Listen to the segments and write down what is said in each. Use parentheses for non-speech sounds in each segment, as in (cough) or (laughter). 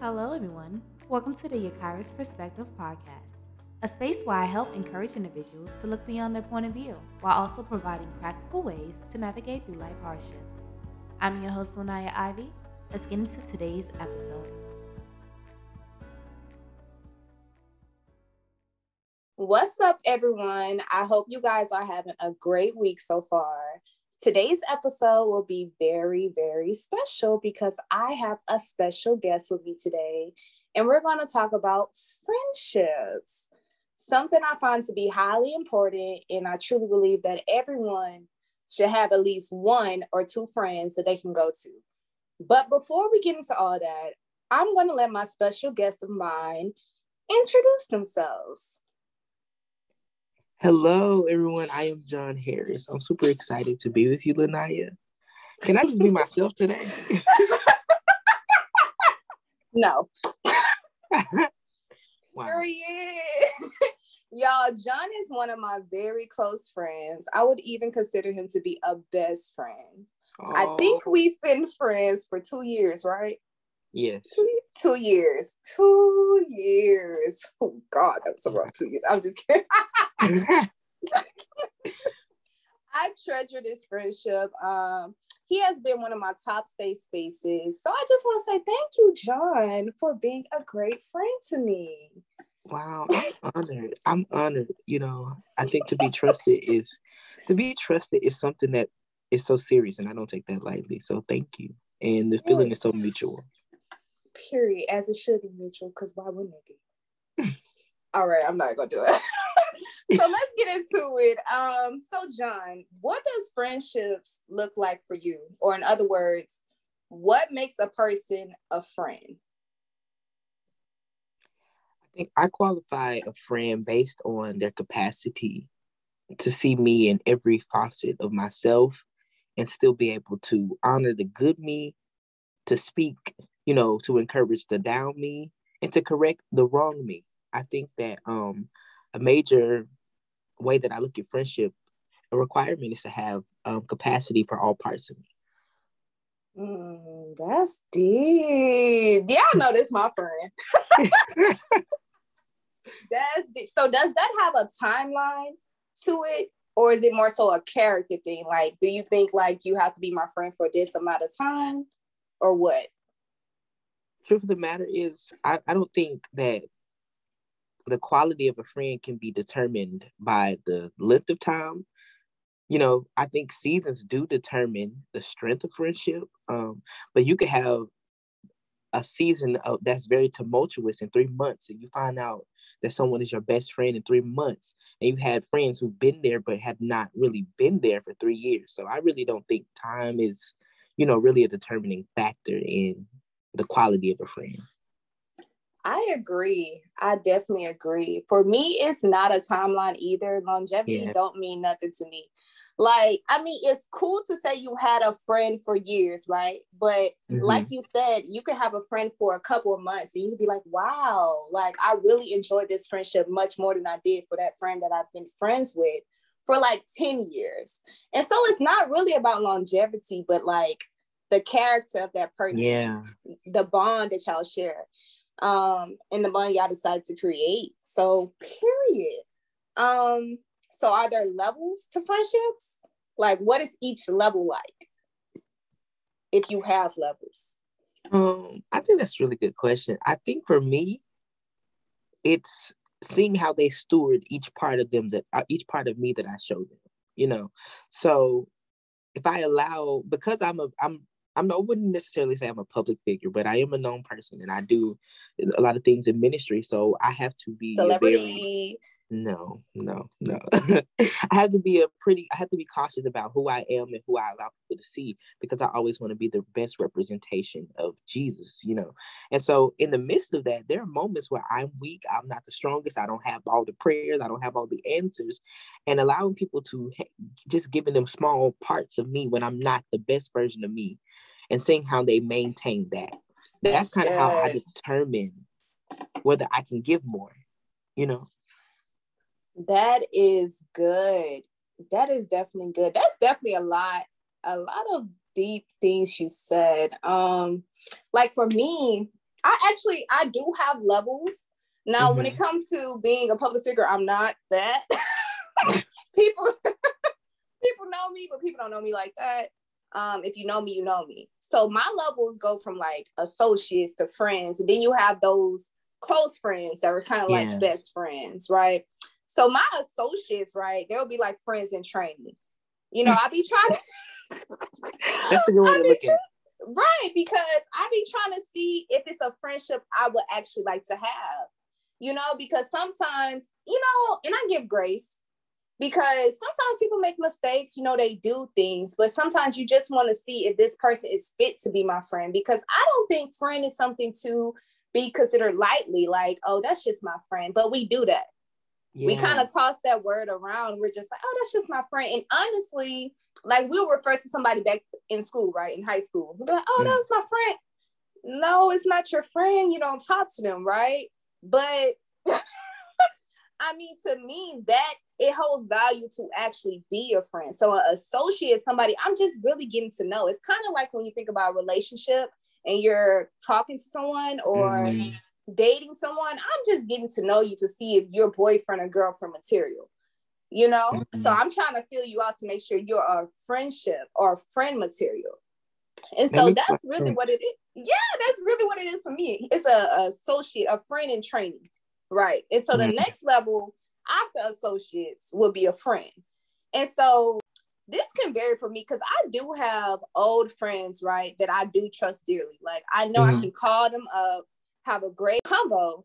Hello, everyone. Welcome to the Yakira's Perspective podcast, a space where I help encourage individuals to look beyond their point of view while also providing practical ways to navigate through life hardships. I'm your host, Lanaya Ivy. Let's get into today's episode. What's up, everyone? I hope you guys are having a great week so far. Today's episode will be very, very special because I have a special guest with me today, and we're going to talk about friendships. Something I find to be highly important, and I truly believe that everyone should have at least one or two friends that they can go to. But before we get into all that, I'm going to let my special guest of mine introduce themselves. Hello, everyone. I am John Harris. I'm super excited to be with you, Lanaya. Can I just be myself today? (laughs) no. (laughs) wow. Period. (laughs) Y'all, John is one of my very close friends. I would even consider him to be a best friend. Oh. I think oh. we've been friends for two years, right? Yes. Two, two years. Two years. Oh God, that was a rough two years. I'm just kidding. I treasure this friendship. Um, he has been one of my top safe spaces. So I just want to say thank you, John, for being a great friend to me. Wow, I'm honored. I'm honored. You know, I think to be trusted is to be trusted is something that is so serious, and I don't take that lightly. So thank you. And the feeling is so mutual. Period. As it should be mutual, because why wouldn't it be? (laughs) All right, I'm not gonna do it. (laughs) so let's get into it. Um, so John, what does friendships look like for you? Or in other words, what makes a person a friend? I think I qualify a friend based on their capacity to see me in every facet of myself and still be able to honor the good me, to speak, you know, to encourage the down me and to correct the wrong me. I think that um a major way that I look at friendship, a requirement is to have um, capacity for all parts of me. Mm, that's deep. Yeah, I know this, my friend. (laughs) that's deep. So, does that have a timeline to it, or is it more so a character thing? Like, do you think like you have to be my friend for this amount of time, or what? Truth of the matter is, I, I don't think that the quality of a friend can be determined by the length of time. You know, I think seasons do determine the strength of friendship. Um, but you could have a season of that's very tumultuous in three months, and you find out that someone is your best friend in three months, and you had friends who've been there but have not really been there for three years. So I really don't think time is, you know, really a determining factor in the quality of a friend. I agree. I definitely agree. For me, it's not a timeline either. Longevity yeah. don't mean nothing to me. Like, I mean, it's cool to say you had a friend for years, right? But mm-hmm. like you said, you can have a friend for a couple of months and you can be like, wow, like I really enjoyed this friendship much more than I did for that friend that I've been friends with for like 10 years. And so it's not really about longevity, but like the character of that person, yeah, the bond that y'all share um, and the money y'all decided to create. So, period. Um, so are there levels to friendships? Like, what is each level like? If you have levels. Um, I think that's a really good question. I think for me, it's seeing how they steward each part of them that uh, each part of me that I show them. You know, so if I allow because I'm a I'm I'm, I wouldn't necessarily say I'm a public figure, but I am a known person and I do a lot of things in ministry. So I have to be celebrity. No, no, no. (laughs) (laughs) I have to be a pretty, I have to be cautious about who I am and who I allow people to see because I always want to be the best representation of Jesus, you know. And so, in the midst of that, there are moments where I'm weak, I'm not the strongest, I don't have all the prayers, I don't have all the answers. And allowing people to just giving them small parts of me when I'm not the best version of me and seeing how they maintain that. That's kind of how I determine whether I can give more, you know. That is good. That is definitely good. That's definitely a lot, a lot of deep things you said. Um, like for me, I actually I do have levels. Now, mm-hmm. when it mm-hmm. comes to being a public figure, I'm not that. (laughs) people (laughs) people know me, but people don't know me like that. Um, if you know me, you know me. So my levels go from like associates to friends, and then you have those close friends that are kind of like best friends, right? So my associates, right, they'll be like friends in training. You know, I be trying to. (laughs) That's a good way to look at it. Right, because I be trying to see if it's a friendship I would actually like to have. You know, because sometimes, you know, and I give grace because sometimes people make mistakes, you know, they do things, but sometimes you just want to see if this person is fit to be my friend because I don't think friend is something to be considered lightly, like, oh, that's just my friend, but we do that. Yeah. We kind of toss that word around. We're just like, oh, that's just my friend. And honestly, like we'll refer to somebody back in school, right? In high school. We'll be like, oh, mm. that's my friend. No, it's not your friend. You don't talk to them, right? But (laughs) I mean, to me, that it holds value to actually be a friend. So an associate, somebody I'm just really getting to know. It's kind of like when you think about a relationship and you're talking to someone or mm dating someone, I'm just getting to know you to see if you're boyfriend or girlfriend material you know mm-hmm. so i'm trying to feel you out to make sure you're a friendship or friend material and so that that's really sense. what it is yeah that's really what it is for me it's a, a associate a friend in training right and so mm-hmm. the next level after associates will be a friend and so this can vary for me because i do have old friends right that i do trust dearly like i know mm-hmm. i can call them up have a great combo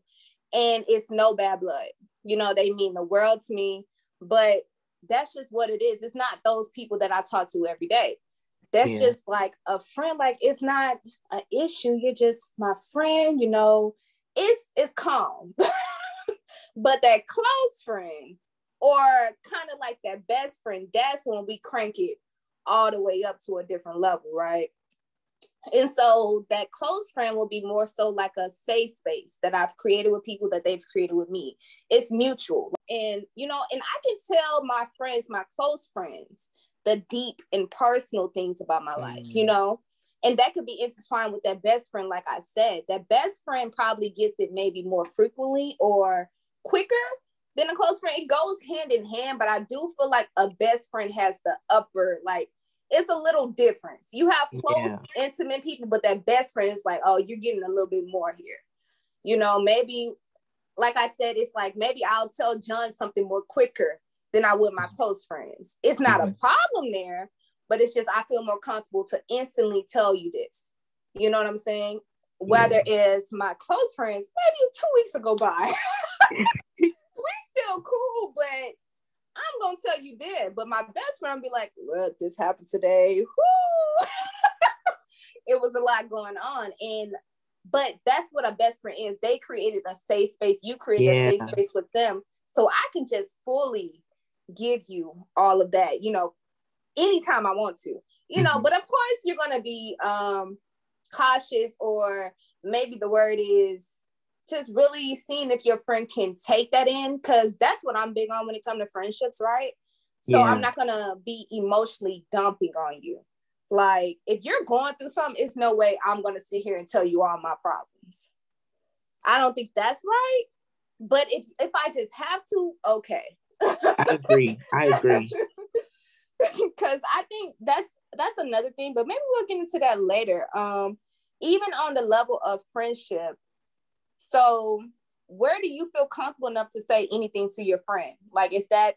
and it's no bad blood you know they mean the world to me but that's just what it is. It's not those people that I talk to every day. That's yeah. just like a friend. Like it's not an issue. You're just my friend, you know. It's it's calm. (laughs) but that close friend or kind of like that best friend, that's when we crank it all the way up to a different level, right? And so that close friend will be more so like a safe space that I've created with people that they've created with me. It's mutual. And, you know, and I can tell my friends, my close friends, the deep and personal things about my life, you mm. know? And that could be intertwined with that best friend, like I said. That best friend probably gets it maybe more frequently or quicker than a close friend. It goes hand in hand, but I do feel like a best friend has the upper, like, it's a little difference. You have close, yeah. intimate people, but that best friend is like, oh, you're getting a little bit more here. You know, maybe, like I said, it's like maybe I'll tell John something more quicker than I would my mm-hmm. close friends. It's not mm-hmm. a problem there, but it's just I feel more comfortable to instantly tell you this. You know what I'm saying? Whether yeah. it's my close friends, maybe it's two weeks ago by. (laughs) we still cool, but gonna tell you then. But my best friend be like, look, this happened today. (laughs) it was a lot going on. And but that's what a best friend is. They created a safe space. You created yeah. a safe space with them. So I can just fully give you all of that, you know, anytime I want to. You know, mm-hmm. but of course you're gonna be um cautious or maybe the word is just really seeing if your friend can take that in because that's what I'm big on when it comes to friendships, right? So yeah. I'm not gonna be emotionally dumping on you. Like if you're going through something, it's no way I'm gonna sit here and tell you all my problems. I don't think that's right. But if if I just have to, okay. I agree. I agree. (laughs) Because I think that's that's another thing, but maybe we'll get into that later. Um, even on the level of friendship, so, where do you feel comfortable enough to say anything to your friend? Like, is that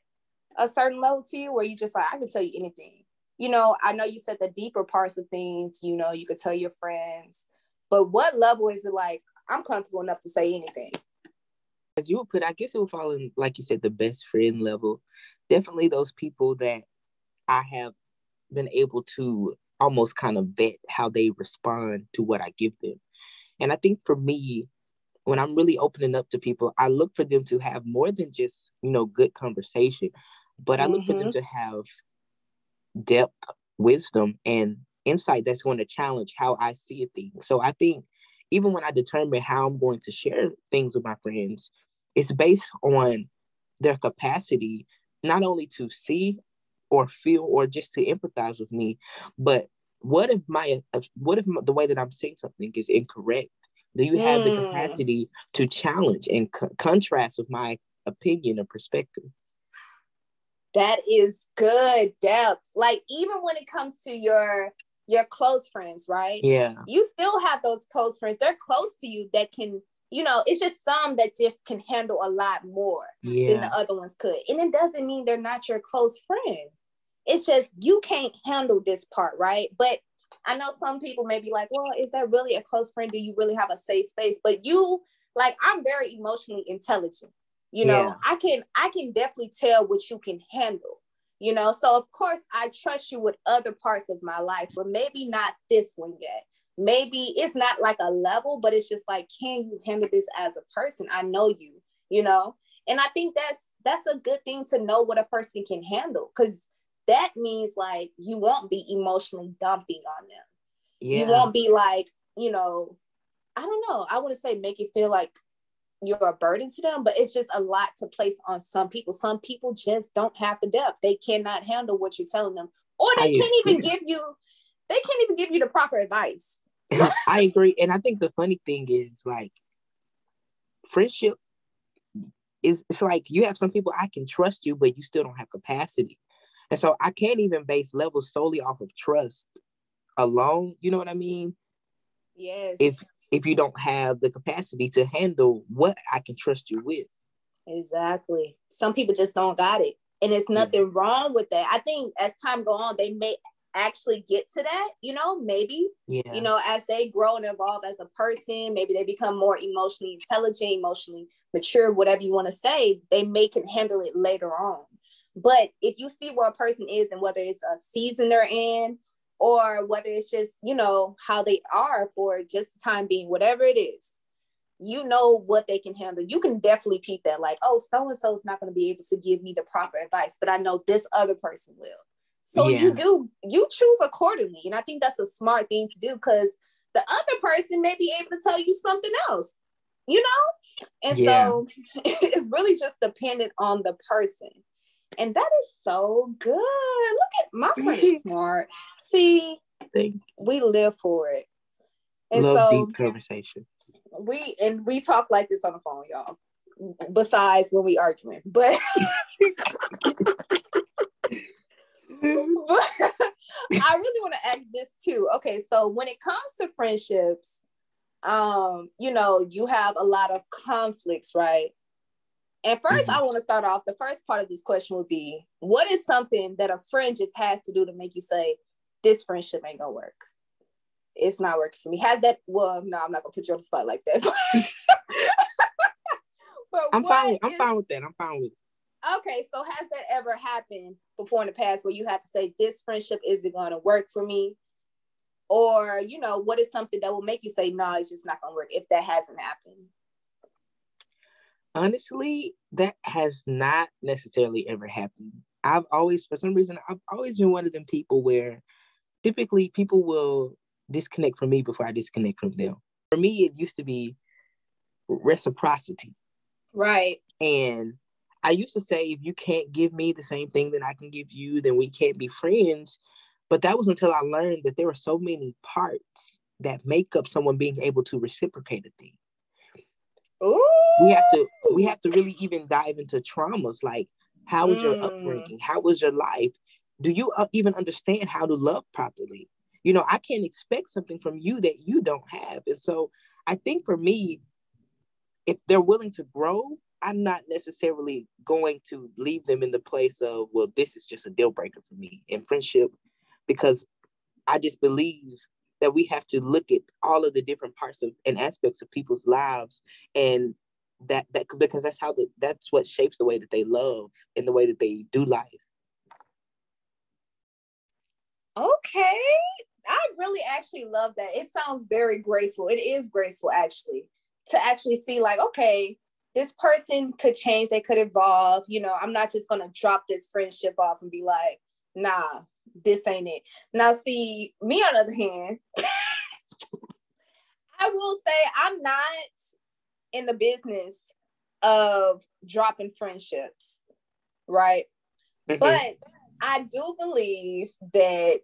a certain level to you where you just like, I can tell you anything? You know, I know you said the deeper parts of things, you know, you could tell your friends, but what level is it like, I'm comfortable enough to say anything? As you would put, I guess it would fall in, like you said, the best friend level. Definitely those people that I have been able to almost kind of vet how they respond to what I give them. And I think for me, when I'm really opening up to people, I look for them to have more than just, you know, good conversation, but I look mm-hmm. for them mm-hmm. to have depth, wisdom, and insight that's going to challenge how I see a thing. So I think even when I determine how I'm going to share things with my friends, it's based on their capacity not only to see or feel or just to empathize with me, but what if my what if the way that I'm saying something is incorrect? Do you have mm. the capacity to challenge and co- contrast with my opinion or perspective? That is good depth. Like even when it comes to your your close friends, right? Yeah. You still have those close friends. They're close to you that can, you know, it's just some that just can handle a lot more yeah. than the other ones could. And it doesn't mean they're not your close friend. It's just you can't handle this part, right? But I know some people may be like, well, is that really a close friend? Do you really have a safe space? But you, like, I'm very emotionally intelligent. You know, yeah. I can I can definitely tell what you can handle. You know, so of course I trust you with other parts of my life, but maybe not this one yet. Maybe it's not like a level, but it's just like, can you handle this as a person? I know you, you know, and I think that's that's a good thing to know what a person can handle because that means like you won't be emotionally dumping on them. Yeah. You won't be like, you know, I don't know. I wouldn't say make it feel like you're a burden to them, but it's just a lot to place on some people. Some people just don't have the depth. They cannot handle what you're telling them, or they I can't agree. even give you. They can't even give you the proper advice. (laughs) (laughs) I agree, and I think the funny thing is like friendship is. It's like you have some people I can trust you, but you still don't have capacity, and so I can't even base levels solely off of trust alone. You know what I mean? Yes. If if you don't have the capacity to handle what I can trust you with. Exactly. Some people just don't got it. And it's nothing yeah. wrong with that. I think as time go on, they may actually get to that, you know, maybe. Yeah. You know, as they grow and evolve as a person, maybe they become more emotionally intelligent, emotionally mature, whatever you want to say, they may can handle it later on. But if you see where a person is and whether it's a season they're in or whether it's just, you know, how they are for just the time being, whatever it is, you know what they can handle. You can definitely peep that, like, oh, so and so is not going to be able to give me the proper advice, but I know this other person will. So yeah. you do, you choose accordingly. And I think that's a smart thing to do because the other person may be able to tell you something else, you know? And yeah. so (laughs) it's really just dependent on the person. And that is so good. Look at my friend smart. See, we live for it. And Love so deep conversation. We and we talk like this on the phone, y'all. Besides when we arguing, but (laughs) I really want to ask this too. Okay, so when it comes to friendships, um, you know, you have a lot of conflicts, right? And 1st mm-hmm. I want to start off. The first part of this question would be what is something that a friend just has to do to make you say, this friendship ain't gonna work? It's not working for me. Has that, well, no, I'm not gonna put you on the spot like that. but (laughs) I'm fine. I'm fine with that. I'm fine with it. Okay, so has that ever happened before in the past where you have to say this friendship isn't going to work for me? Or, you know, what is something that will make you say, no, it's just not going to work if that hasn't happened? Honestly, that has not necessarily ever happened. I've always, for some reason, I've always been one of them people where typically people will disconnect from me before I disconnect from them. For me, it used to be reciprocity. Right. And I used to say, if you can't give me the same thing that I can give you, then we can't be friends. But that was until I learned that there are so many parts that make up someone being able to reciprocate a thing. Ooh. We have to we have to really even dive into traumas like how was mm. your upbringing? How was your life? Do you uh, even understand how to love properly? You know, I can't expect something from you that you don't have. And so I think for me, if they're willing to grow, I'm not necessarily going to leave them in the place of, well, this is just a deal breaker for me in friendship because I just believe that we have to look at all of the different parts of and aspects of people's lives and that that because that's how the that's what shapes the way that they love and the way that they do life. Okay. I really actually love that. It sounds very graceful. It is graceful actually to actually see like okay this person could change. They could evolve. You know i'm not just gonna drop this friendship off and be like nah this ain't it. Now, see, me on the other hand, (laughs) I will say I'm not in the business of dropping friendships, right? Mm-hmm. But I do believe that,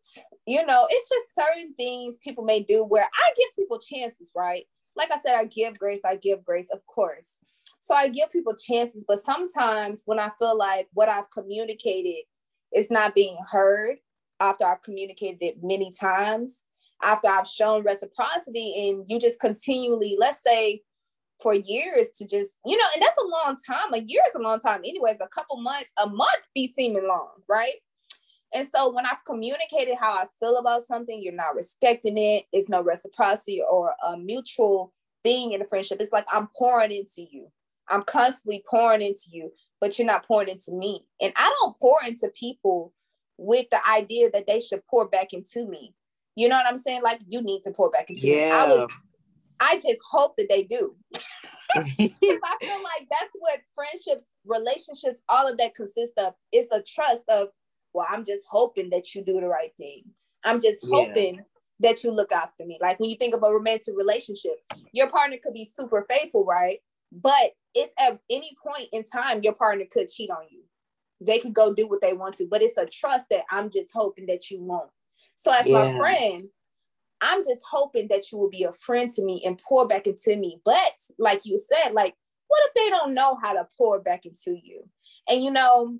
you know, it's just certain things people may do where I give people chances, right? like I said, I give grace, I give grace, of course. So I give people chances, but sometimes when I feel like what I've communicated is not being heard after I've communicated it many times, after I've shown reciprocity, and you just continually, let's say, for years to just, you know, and that's a long time. A year is a long time, anyways. A couple months, a month be seeming long, right? And so when I've communicated how I feel about something, you're not respecting it. It's no reciprocity or a mutual thing in a friendship. It's like I'm pouring into you. I'm constantly pouring into you, but you're not pouring into me. And I don't pour into people with the idea that they should pour back into me. You know what I'm saying? Like you need to pour back into yeah. me. I was I just hope that they do. (laughs) (laughs) Because I feel like that's what friendships, relationships, all of that consists of. It's a trust of, well, I'm just hoping that you do the right thing. I'm just hoping yeah. that you look after me. Like when you think of a romantic relationship, your partner could be super faithful, right? But it's at any point in time your partner could cheat on you. They can go do what they want to, but it's a trust that I'm just hoping that you won't. So as yeah. my friend, I'm just hoping that you will be a friend to me and pour back into me. But like you said, like, what if they don't know how to pour back into you? And you know,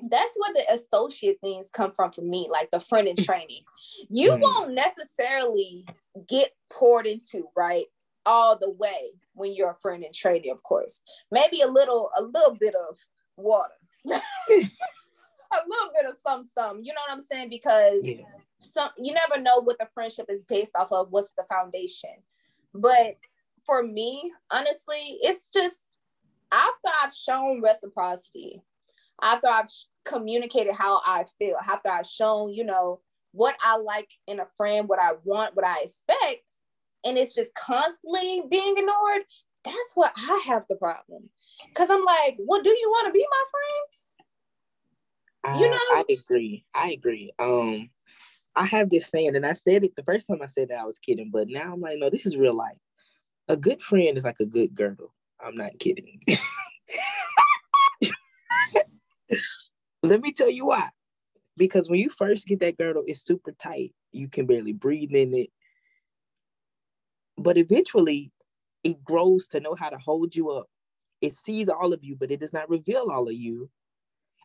that's where the associate things come from for me, like the friend in (laughs) training. You mm. won't necessarily get poured into, right? All the way when you're a friend in training, of course. Maybe a little, a little bit of water. (laughs) a little bit of some some, you know what I'm saying? Because yeah. some you never know what the friendship is based off of what's the foundation. But for me honestly it's just after i've shown reciprocity after i've communicated how i feel after i've shown you know what i like in a friend what i want what i expect and it's just constantly being ignored that's what i have the problem. Because i'm like well do you want to be my friend you know I agree i agree um I have this saying, and I said it the first time I said that I was kidding, but now I'm like, no, this is real life. A good friend is like a good girdle. I'm not kidding. Let me tell you why. Because when you first get that girdle, it's super tight. You can barely breathe in it. But eventually, it grows to know how to hold you up. It sees all of you, but it does not reveal all of you.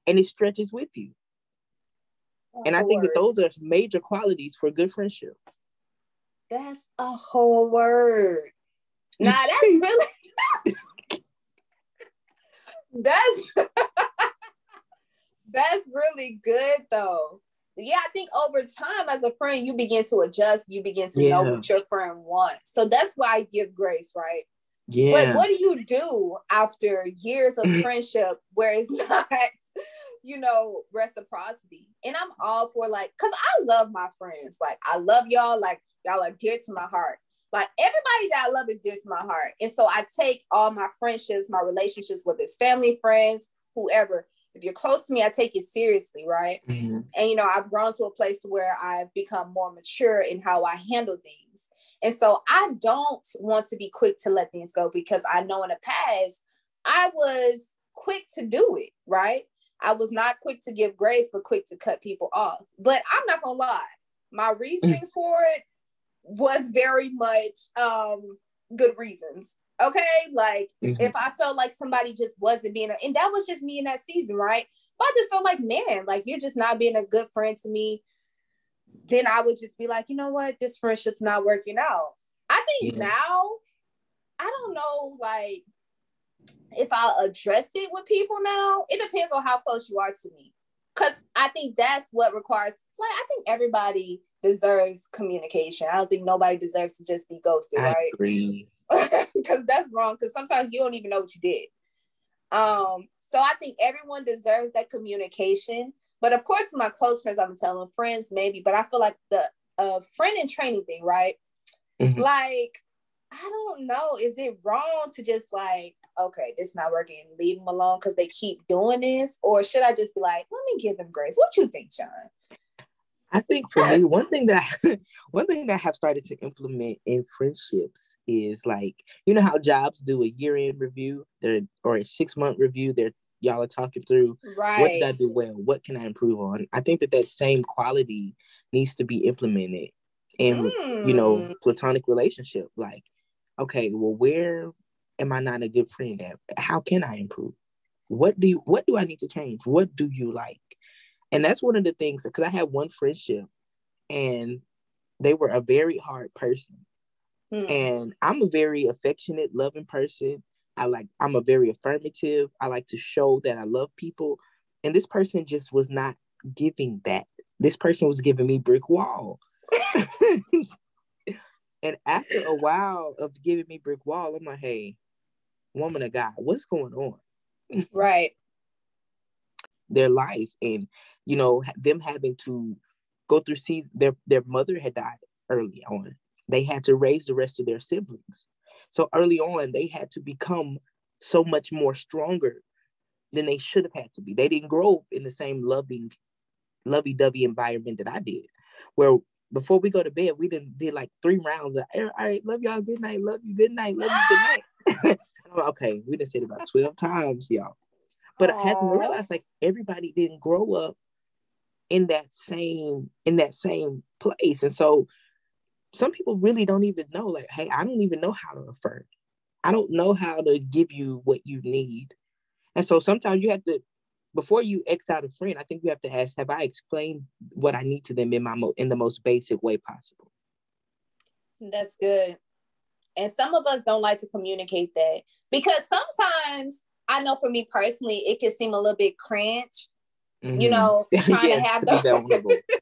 And it stretches with you and I think that those are major qualities for good friendship. That's a whole word. Nah, that's (laughs) really (laughs) that's (laughs) that's really good though. Yeah, I think over time as a friend, you begin to adjust, you begin to yeah. know what your friend wants. So that's why I give grace, right? Yeah. But what do you do after years of (clears throat) friendship where it's (laughs) not you know, reciprocity. And I'm all for like, cause I love my friends. Like I love y'all. Like y'all are dear to my heart. Like everybody that I love is dear to my heart. And so I take all my friendships, my relationships, whether it's family, friends, whoever. If you're close to me, I take it seriously, right? Mm-hmm. And you know, I've grown to a place where I've become more mature in how I handle things. And so I don't want to be quick to let things go because I know in the past I was quick to do it, right? I was not quick to give grace, but quick to cut people off. But I'm not gonna lie, my reasonings (laughs) for it was very much um good reasons. Okay, like mm-hmm. if I felt like somebody just wasn't being, a, and that was just me in that season, right? But I just felt like, man, like you're just not being a good friend to me. Then I would just be like, you know what, this friendship's not working out. I think yeah. now, I don't know, like if I'll address it with people now, it depends on how close you are to me. Cause I think that's what requires like I think everybody deserves communication. I don't think nobody deserves to just be ghosted, I right? Agree. (laughs) Because that's wrong. Because sometimes you don't even know what you did. Um, so I think everyone deserves that communication. But of course, my close friends, I'm telling friends maybe, but I feel like the uh, friend and training thing, right? Mm-hmm. Like, I don't know. Is it wrong to just like okay, this not working, leave them alone because they keep doing this? Or should I just be like, let me give them grace? What you think, John? I think for me, one thing that I, (laughs) one thing that I have started to implement in friendships is like, you know how jobs do a year-end review, or a six-month review. They're y'all are talking through right. what did I do well, what can I improve on. I think that that same quality needs to be implemented in mm. you know hmm. platonic relationship. Like okay, well, where am I not a good friend at? How can I improve? What do you, what do I need to change? What do you like? And that's one of the things because I had one friendship and they were a very hard person. Mm. And I'm a very affectionate, loving person. I like I'm a very affirmative. I like to show that I love people. And this person just was not giving that. This person was giving me brick wall. (laughs) and after a while of giving me brick wall, I'm like, hey, woman of God, what's going on? (laughs) Right. Their life and you know them having to go through see their their mother had died early on. They had to raise the rest of their siblings. So early on, they had to become so much more stronger than they should have had to be. They didn't grow up in the same loving, lovey-dovey environment that I did. Where before we go to bed, we didn't did like three rounds of all right, love y'all, good night, love you, good night, love you, good night. (laughs) okay, we didn't say it about 12 times, y'all. But Aww. I had to realize like everybody didn't grow up in that same in that same place. And so some people really don't even know, like, hey, I don't even know how to refer. I don't know how to give you what you need. And so sometimes you have to, before you X out a friend, I think you have to ask, have I explained what I need to them in my mo- in the most basic way possible? That's good. And some of us don't like to communicate that because sometimes I know for me personally, it can seem a little bit cringe, mm-hmm. you know, (laughs) trying yes, to have the (laughs)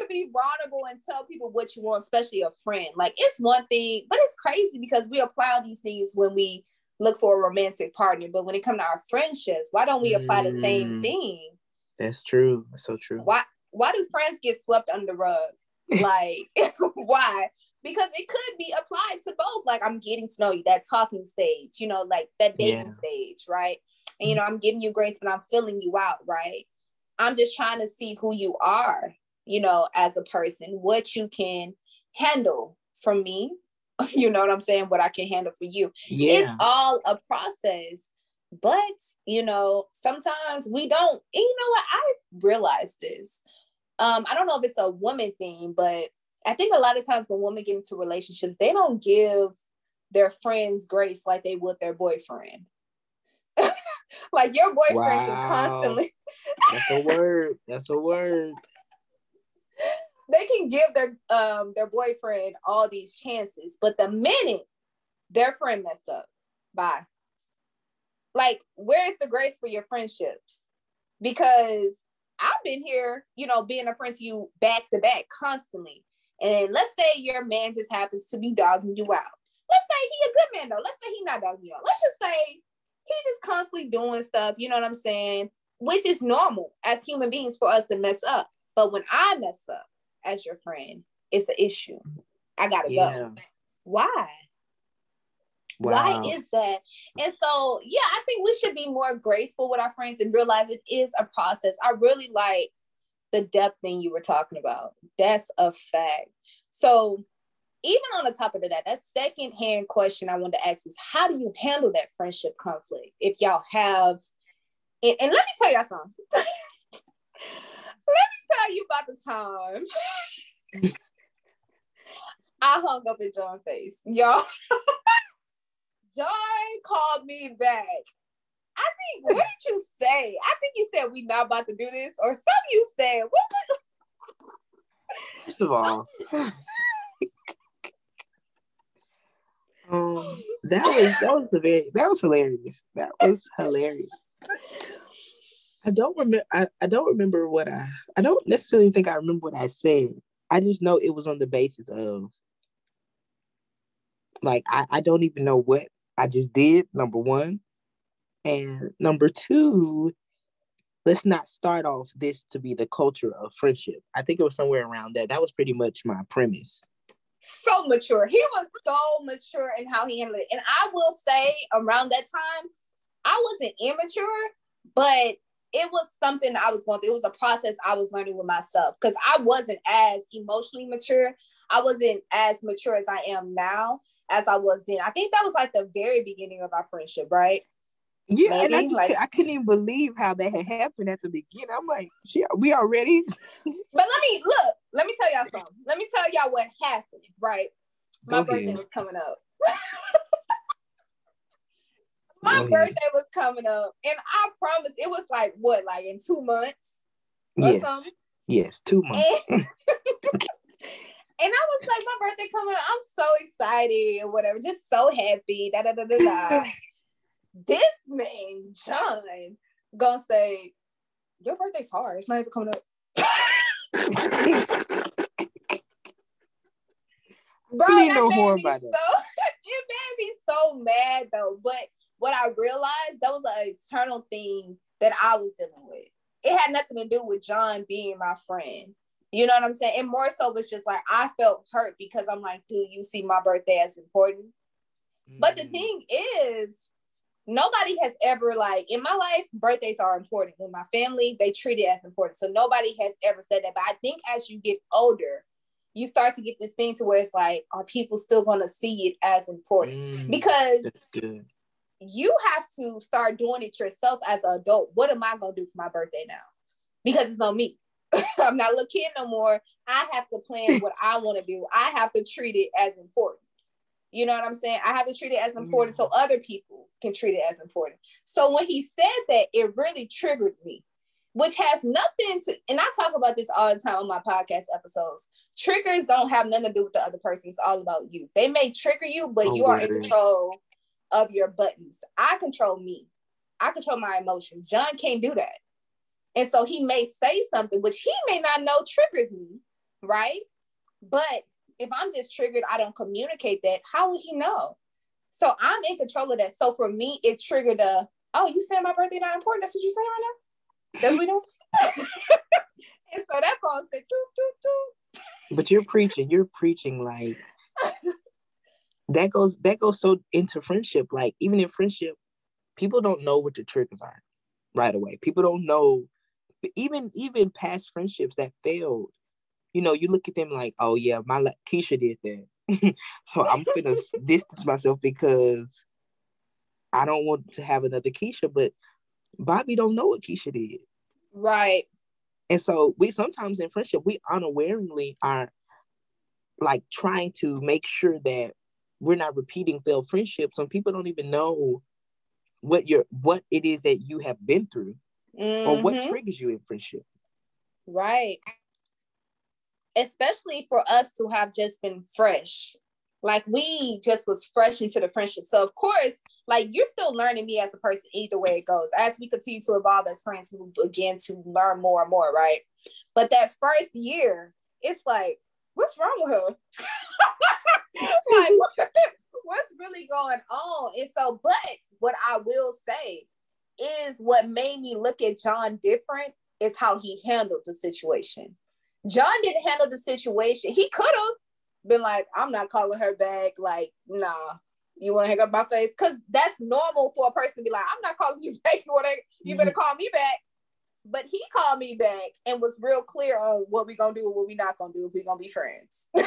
to be vulnerable and tell people what you want, especially a friend. Like it's one thing, but it's crazy because we apply all these things when we look for a romantic partner. But when it comes to our friendships, why don't we apply the same mm. thing? That's true. That's so true. Why why do friends get swept under the rug? (laughs) Like (laughs) why? Because it could be applied to both. Like I'm getting to know you, that talking stage, you know, like that dating yeah. stage, right? And you know, I'm giving you grace, but I'm filling you out, right? I'm just trying to see who you are you know, as a person, what you can handle from me. (laughs) You know what I'm saying? What I can handle for you. Yeah. It's all a process. But, you know, sometimes we don't. You know what? I realized this. Um, I don't know if it's a woman thing, but I think a lot of times when women get into relationships, they don't give their friends grace like they would their boyfriend. (laughs) like your boyfriend wow. can constantly. That's a word. That's a word they can give their um their boyfriend all these chances, but the minute their friend messed up, bye. Like, where's the grace for your friendships? Because I've been here, you know, being a friend to you back to back constantly. And let's say your man just happens to be dogging you out. Let's say he a good man though. Let's say he not dogging you out. Let's just say he just constantly doing stuff, you know what I'm saying? Which is normal as human beings for us to mess up. But when I mess up, as your friend, it's an issue. I gotta yeah. go. Why? Wow. Why is that? And so, yeah, I think we should be more graceful with our friends and realize it is a process. I really like the depth thing you were talking about. That's a fact. So, even on the top of that, that second hand question I want to ask is how do you handle that friendship conflict if y'all have? And, and let me tell y'all something. (laughs) let me tell you about the time (laughs) I hung up in John's face. Y'all, (laughs) John called me back. I think, what did you say? I think you said we not about to do this, or some you said, what? (laughs) First of all, um, that was that was a very that was hilarious. That was hilarious. I don't remember. I, I don't remember what I. I don't necessarily think I remember what I said. I just know it was on the basis of like I, I don't even know what I just did. Number one, and number two, let's not start off this to be the culture of friendship. I think it was somewhere around that. That was pretty much my premise. So mature. He was so mature in how he handled it. And I will say around that time, I wasn't immature, but it was something I was going through. It was a process I was learning with myself because I wasn't as emotionally mature. I wasn't as mature as I am now as I was then. I think that was like the very beginning of our friendship, right? Yeah, Maybe, and I just like, I couldn't even believe how that had happened at the beginning. I'm like, she, we already. (laughs) but let me look. Let me tell y'all something. Let me tell y'all what happened. Right. my birthday was coming up. My birthday was coming up, and I promise it was like what, like in two months or yes. something. Yes, two months. And, (laughs) (laughs) and I was like, my birthday coming up. I'm so excited or whatever, just so happy. Da da da da da. (laughs) this man, John, gonna say, Your birthday far. It's not even coming up. Bro, that made me so, it made me so mad though. But what I realized that was an eternal thing that I was dealing with. It had nothing to do with John being my friend. You know what I'm saying? And more so was just like I felt hurt because I'm like, do you see my birthday as important? Mm-hmm. But the mm. thing is, nobody has ever like in my life, birthdays are important. With my family, they treat it as important. So nobody has ever said that. But I think as you get older, you start to get this thing to where it's like, are people still gonna see it as important? Mm, because that's good. You have to start doing it yourself as an adult. What am I gonna do for my birthday now? Because it's on me. (laughs) I'm not a little kid no more. I have to plan (laughs) what I want to do. I have to treat it as important. You know what I'm saying? I have to treat it as important so other people can treat it as important. So when he said that, it really triggered me, which has nothing to, and I talk about this all the time on my podcast episodes. Triggers don't have nothing to do with the other person. It's all about you. They may trigger you, but oh, you are in control of your buttons. I control me. I control my emotions. John can't do that. And so he may say something which he may not know triggers me, right? But if I'm just triggered, I don't communicate that, how would he know? So I'm in control of that. So for me, it triggered a, oh, you saying my birthday not important? That's what you're saying right now? That's what we do? (laughs) and so that phone said, doo, doo, doo. But you're preaching, you're preaching like (laughs) that goes that goes so into friendship. Like even in friendship, people don't know what the triggers are right away. People don't know even even past friendships that failed, you know, you look at them like, oh yeah, my Keisha did that, (laughs) so I'm gonna distance myself because I don't want to have another Keisha. But Bobby don't know what Keisha did, right? And so we sometimes in friendship we unawarely are like trying to make sure that we're not repeating failed friendships. Some people don't even know what your what it is that you have been through mm-hmm. or what mm-hmm. triggers you in friendship. Right. Especially for us to have just been fresh. Like we just was fresh into the friendship. So of course, like you're still learning me as a person either way it goes. As we continue to evolve as friends, we begin to learn more and more, right? But that first year, it's like, what's wrong with her? (laughs) like what's really going on? And so, but what I will say is what made me look at John different is how he handled the situation. John didn't handle the situation. He could have been like, I'm not calling her back. Like, nah, you want to hang up my face? Because that's normal for a person to be like, I'm not calling you (laughs) back. You, wanna, you better mm-hmm. call me back. But he called me back and was real clear on what we're going to do what we're not going to do if we're going to be friends. (laughs) and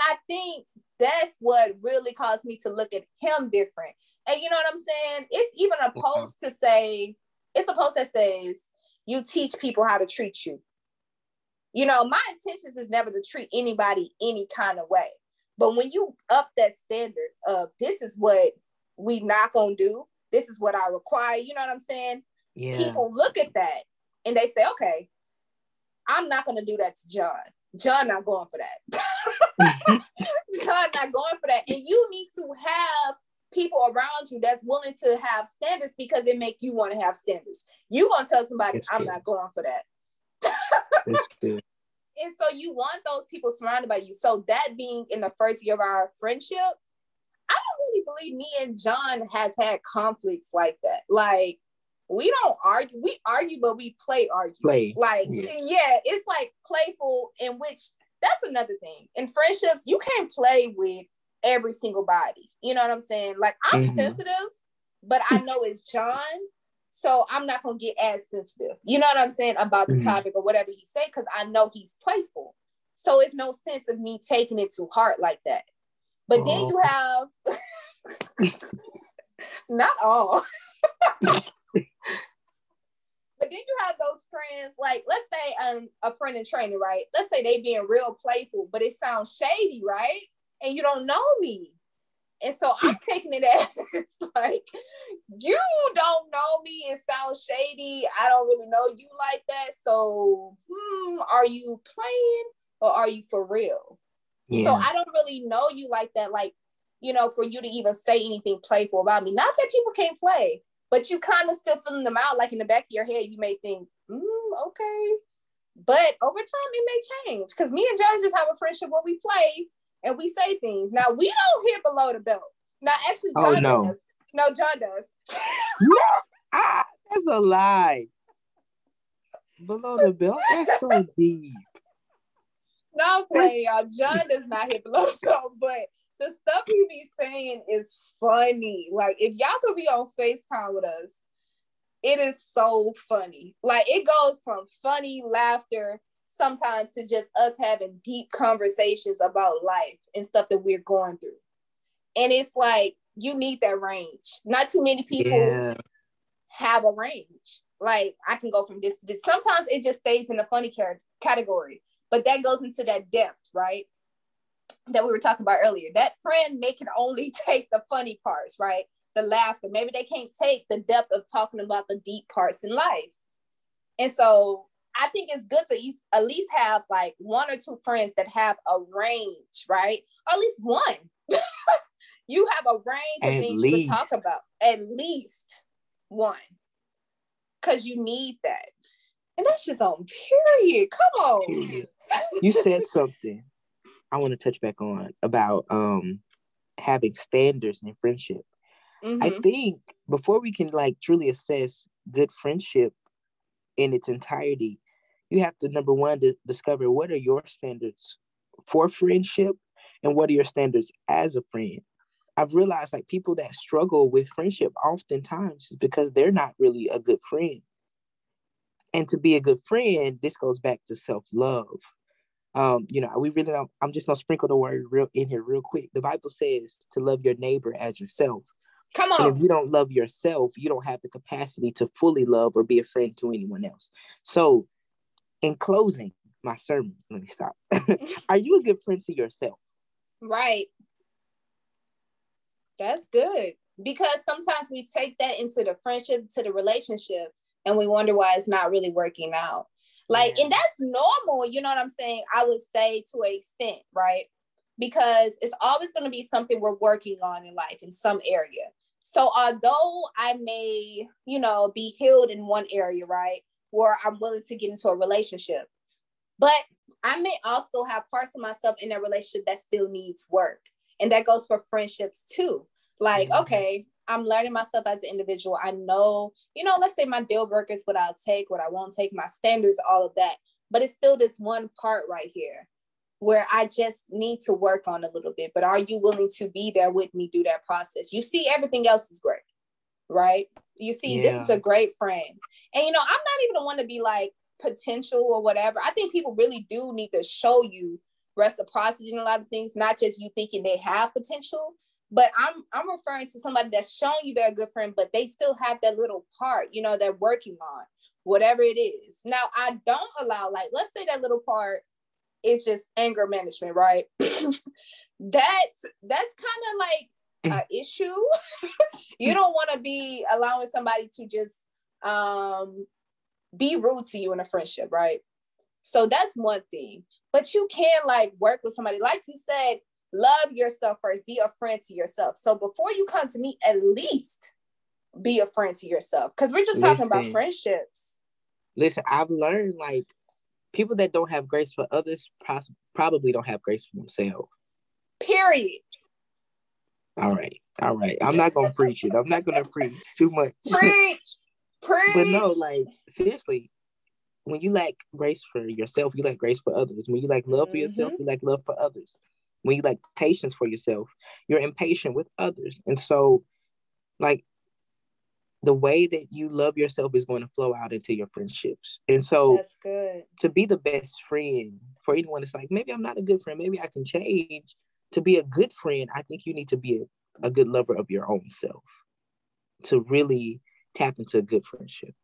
I think that's what really caused me to look at him different. And you know what I'm saying? It's even a post to say, it's a post that says, you teach people how to treat you. You know, my intentions is never to treat anybody any kind of way. But when you up that standard of this is what we not gonna do, this is what I require, you know what I'm saying? Yeah. People look at that and they say, okay, I'm not gonna do that to John. John not going for that. (laughs) John not going for that. And you need to have people around you that's willing to have standards because it make you want to have standards. You gonna tell somebody, I'm not going for that. That's good. (laughs) And so you want those people surrounded by you. So that being in the first year of our friendship, I don't really believe me and John has had conflicts like that. Like we don't argue. We argue, but we play argue. Play. Like yeah. yeah, it's like playful in which that's another thing. In friendships, you can't play with every single body. You know what I'm saying? Like I'm mm-hmm. sensitive, but I know it's John. So I'm not gonna get as sensitive. You know what I'm saying about the mm-hmm. topic or whatever he say, because I know he's playful. So it's no sense of me taking it to heart like that. But oh. then you have (laughs) not all. (laughs) But then you have those friends, like let's say um a friend in training, right? Let's say they being real playful, but it sounds shady, right? and you don't know me. And so I'm taking it (laughs) as like, you don't know me and sound shady. I don't really know you like that. So, hmm, are you playing or are you for real? Yeah. So I don't really know you like that. Like, you know, for you to even say anything playful about me. Not that people can't play, but you kind of still feeling them out. Like in the back of your head, you may think, mm, okay. But over time, it may change because me and John just have a friendship where we play and we say things. Now we don't hit below the belt. Now actually, oh, John oh, no. does. No, John does. (laughs) ah, that's a lie. Below the belt, that's so (laughs) deep. No, I'm playing, y'all. John does not hit below the belt, but the stuff he be saying is funny. Like if y'all could be on FaceTime with us, it is so funny. Like it goes from funny laughter sometimes to just us having deep conversations about life and stuff that we're going through. And it's like you need that range. Not too many people yeah. have a range. Like I can go from this to this. Sometimes it just stays in the funny category, but that goes into that depth, right? That we were talking about earlier. That friend may can only (laughs) take the funny parts, right? The laughter. Maybe they can't take the depth of talking about the deep parts in life. And so I think it's good to at least have like one or two friends that have a range, right? Or at least one. (laughs) you have a range of at things least. you can talk about. At least one. Cause you need that. And that's just on period. Come on. You said something I want to touch back on about um having standards in friendship. Mm-hmm. I think before we can like truly assess good friendship in its entirety, you have to number one to discover what are your standards for friendship and what are your standards as a friend i've realized like people that struggle with friendship oftentimes is because they're not really a good friend and to be a good friend this goes back to self-love um, you know, we really don't, I'm just gonna sprinkle the word real in here real quick. The Bible says to love your neighbor as yourself. Come on. And if you don't love yourself, you don't have the capacity to fully love or be a friend to anyone else. So in closing my sermon, let me stop. (laughs) Are you a good friend to yourself? Right. That's good because sometimes we take that into the friendship, to the relationship, and we wonder why it's not really working out. Like, yeah. and that's normal, you know what I'm saying? I would say to an extent, right? Because it's always going to be something we're working on in life in some area. So, although I may, you know, be healed in one area, right? where I'm willing to get into a relationship. But I may also have parts of myself in a relationship that still needs work. And that goes for friendships too. Like, mm-hmm. okay, I'm learning myself as an individual. I know, you know, let's say my deal breakers, what I'll take, what I won't take, my standards, all of that. But it's still this one part right here where I just need to work on a little bit. But are you willing to be there with me through that process? You see, everything else is great right? You see, yeah. this is a great friend. And you know, I'm not even the one to be like potential or whatever. I think people really do need to show you reciprocity in a lot of things, not just you thinking they have potential. But I'm I'm referring to somebody that's showing you they're a good friend, but they still have that little part, you know, they're working on whatever it is. Now I don't allow, like, let's say that little part is just anger management, right? (clears throat) that's that's kind of like uh, issue. (laughs) you don't want to be allowing somebody to just um, be rude to you in a friendship, right? So that's one thing. But you can like work with somebody, like you said, love yourself first, be a friend to yourself. So before you come to me, at least be a friend to yourself. Because we're just talking listen, about friendships. Listen, I've learned like people that don't have grace for others probably don't have grace for themselves. Period. All right. All right. I'm not gonna preach it. I'm not gonna preach too much. Preach. (laughs) Preach. but no, like seriously, when you lack grace for yourself, you lack grace for others. When you lack love mm-hmm. for yourself, you lack love for others. When you lack patience for yourself, you're impatient with others. And so, like, the way that you love yourself is going to flow out into your friendships. And so, that's good. To be the best friend for anyone, it's like maybe I'm not a good friend. Maybe I can change to be a good friend, I think you need to be a, a good lover of your own self to really tap into a good friendship.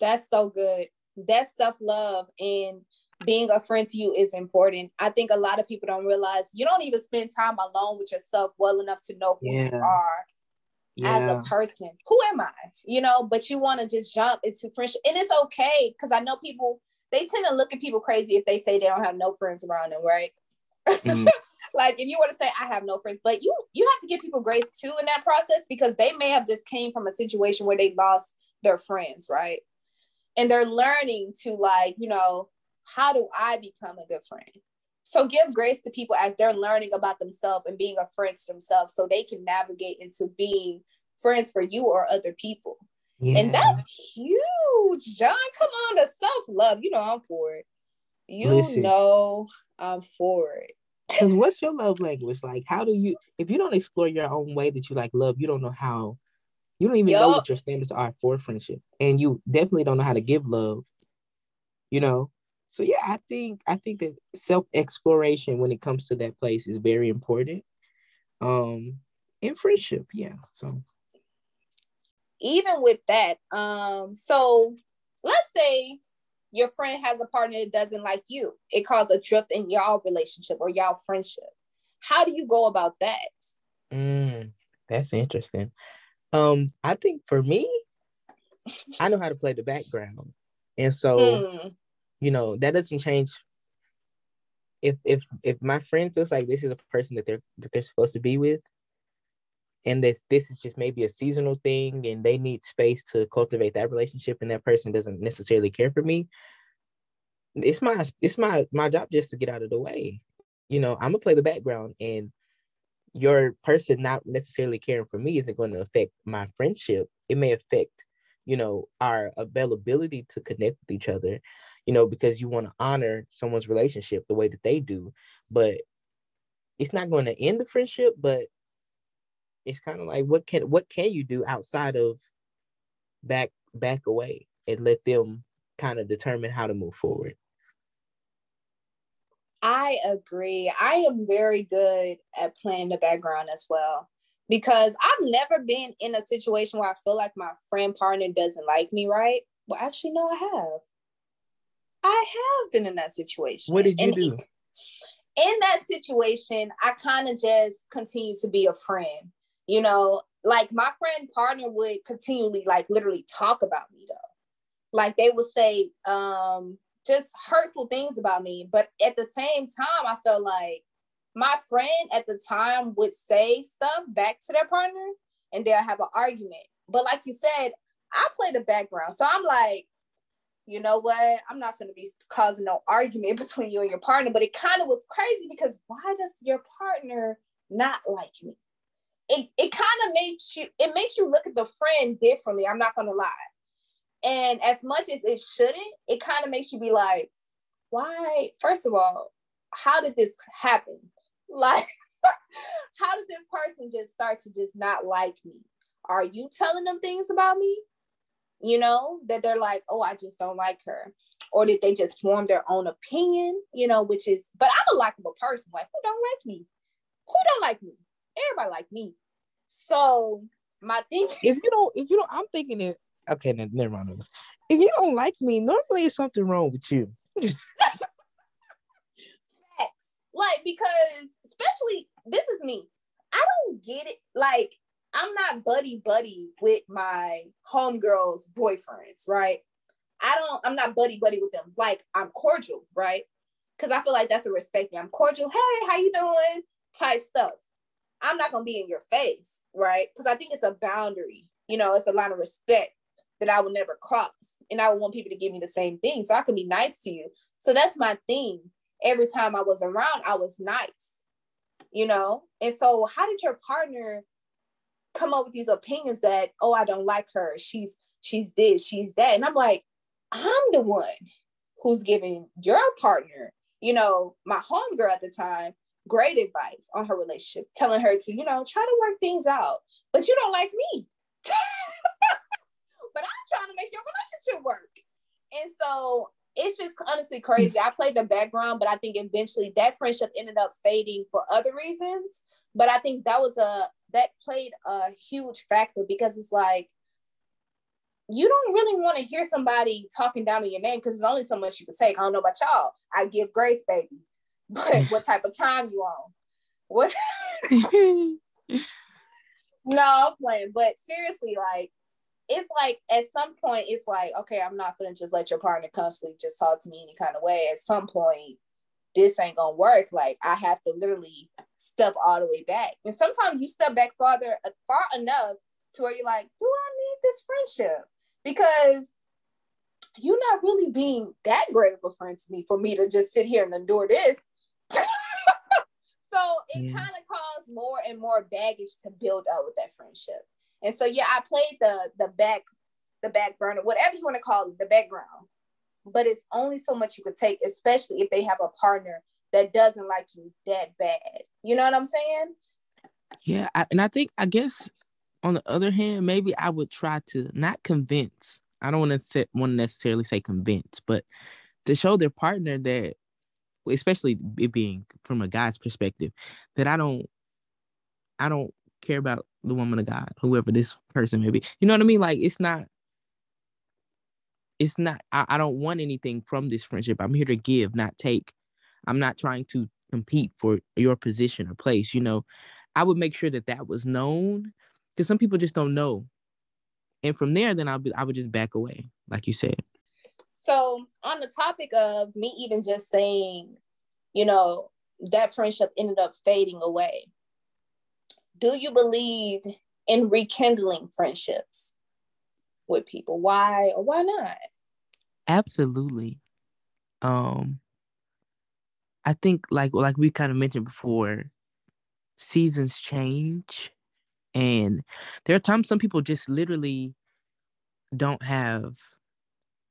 That's so good. That's self love. And being a friend to you is important. I think a lot of people don't realize you don't even spend time alone with yourself well enough to know who yeah. you are yeah. as a person. Who am I? You know, but you want to just jump into friendship. And it's okay because I know people, they tend to look at people crazy if they say they don't have no friends around them, right? Mm. (laughs) like if you were to say I have no friends, but you you have to give people grace too in that process because they may have just came from a situation where they lost their friends, right? And they're learning to like, you know, how do I become a good friend? So give grace to people as they're learning about themselves and being a friend to themselves so they can navigate into being friends for you or other people. Yeah. And that's huge, John. Come on, to self-love. You know I'm for it. You Listen. know I'm for it. Because what's your love language? Like, how do you if you don't explore your own way that you like love, you don't know how you don't even yep. know what your standards are for friendship. And you definitely don't know how to give love. You know? So yeah i think i think that self exploration when it comes to that place is very important. Um in friendship yeah so. Even with that um so let's say your friend has a partner that doesn't like you. It caused a drift in y'all relationship or y'all friendship. How do you go about that? Mm, that's interesting. Um i think for me i know how to play the background. And so mm you know that doesn't change if if if my friend feels like this is a person that they're that they're supposed to be with and this this is just maybe a seasonal thing and they need space to cultivate that relationship and that person doesn't necessarily care for me it's my it's my my job just to get out of the way. You know i'm gonna play the background and your person not necessarily caring for me isn't going to affect my friendship. It may affect you know our availability to connect with each other you know, because you want to honor someone's relationship the way that they do. But it's not going to end the friendship, but it's kind of like what can what can you do outside of back back away and let them kind of determine how to move forward. I agree. I am very good at playing the background as well because I've never been in a situation where I feel like my friend partner doesn't like me, right? Well, actually, no, I have. I have been in that situation. What did you and do? In that situation, I kind of just continue to be a friend. You know, like my friend partner would continually, like, literally talk about me though. Like they would say, um, just hurtful things about me. But at the same time, I felt like my friend at the time would say stuff back to their partner and they'll have an argument. But like you said, I play the background. So I'm like, you know what? I'm not going to be causing no argument (laughs) between you and your partner. But it kind of was crazy because why does your partner not like me? It, it kind of makes you it makes you look at the friend differently. I'm not gonna lie. And as much as it shouldn't, it kind of makes you be like, why? First of all, how did this happen? (laughs) Like, how did this person just start to just not like me? Are you telling them things about me? You know, that they're like, oh, I just don't like her. Or did they just form their own opinion, you know, which is, but I'm a likable person. Like, who don't like me? Who don't like me? Everybody like me. So my thing (laughs) If you don't, if you don't, I'm thinking it, okay, then never mind. If you don't like me, normally it's something wrong with you. Facts. Like, because especially this is me. I don't get it. Like, I'm not buddy buddy with my homegirls' boyfriends, right? I don't, I'm not buddy buddy with them. Like I'm cordial, right? Because I feel like that's a respect thing. I'm cordial. Hey, how you doing? Type stuff. I'm not gonna be in your face, right? Because I think it's a boundary. You know, it's a line of respect that I will never cross, and I would want people to give me the same thing, so I can be nice to you. So that's my thing. Every time I was around, I was nice. You know, and so how did your partner come up with these opinions that, oh, I don't like her. She's she's this, she's that. And I'm like, I'm the one who's giving your partner, you know, my homegirl at the time, great advice on her relationship, telling her to, you know, try to work things out. But you don't like me. (laughs) but I'm trying to make your relationship work. And so it's just honestly crazy. I played the background, but I think eventually that friendship ended up fading for other reasons. But I think that was a that played a huge factor because it's like you don't really want to hear somebody talking down on your name because there's only so much you can take. I don't know about y'all. I give grace, baby. (laughs) But what type of time you on? What? (laughs) no, I'm playing. But seriously, like, it's like at some point, it's like, okay, I'm not gonna just let your partner constantly just talk to me any kind of way. At some point, this ain't gonna work. Like, I have to literally step all the way back. And sometimes you step back farther, uh, far enough to where you're like, do I need this friendship? Because you're not really being that great of a friend to me for me to just sit here and endure this. (laughs) so it yeah. kind of caused more and more baggage to build up with that friendship. And so yeah, I played the the back the back burner, whatever you want to call it, the background. But it's only so much you could take, especially if they have a partner that doesn't like you that bad. You know what I'm saying? Yeah, I, and I think I guess on the other hand, maybe I would try to not convince. I don't want to want to necessarily say convince, but to show their partner that, especially it being from a guy's perspective, that I don't, I don't care about the woman of God, whoever this person may be. You know what I mean? Like it's not. It's not. I, I don't want anything from this friendship. I'm here to give, not take. I'm not trying to compete for your position or place. You know, I would make sure that that was known because some people just don't know. And from there, then I'll be I would just back away, like you said. So on the topic of me even just saying, you know, that friendship ended up fading away. Do you believe in rekindling friendships with people? Why or why not? Absolutely. Um I think like like we kind of mentioned before, seasons change and there are times some people just literally don't have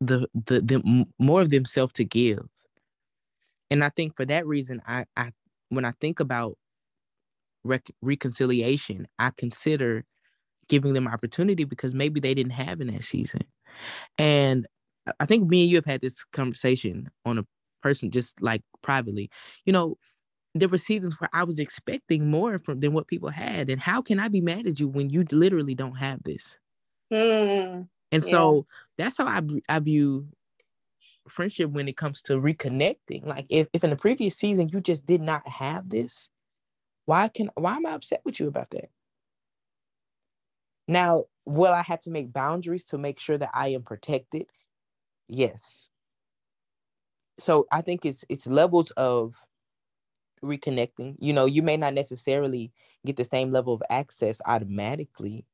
the the, the more of themselves to give and i think for that reason i i when i think about rec- reconciliation i consider giving them opportunity because maybe they didn't have in that season and i think me and you have had this conversation on a person just like privately you know there were seasons where I was expecting more from than what people had. And how can I be mad at you when you literally don't have this? Mm, and yeah. so that's how I I view friendship when it comes to reconnecting. Like if, if in the previous season you just did not have this, why can why am I upset with you about that? Now, will I have to make boundaries to make sure that I am protected? Yes. So I think it's it's levels of reconnecting. You know, you may not necessarily get the same level of access automatically.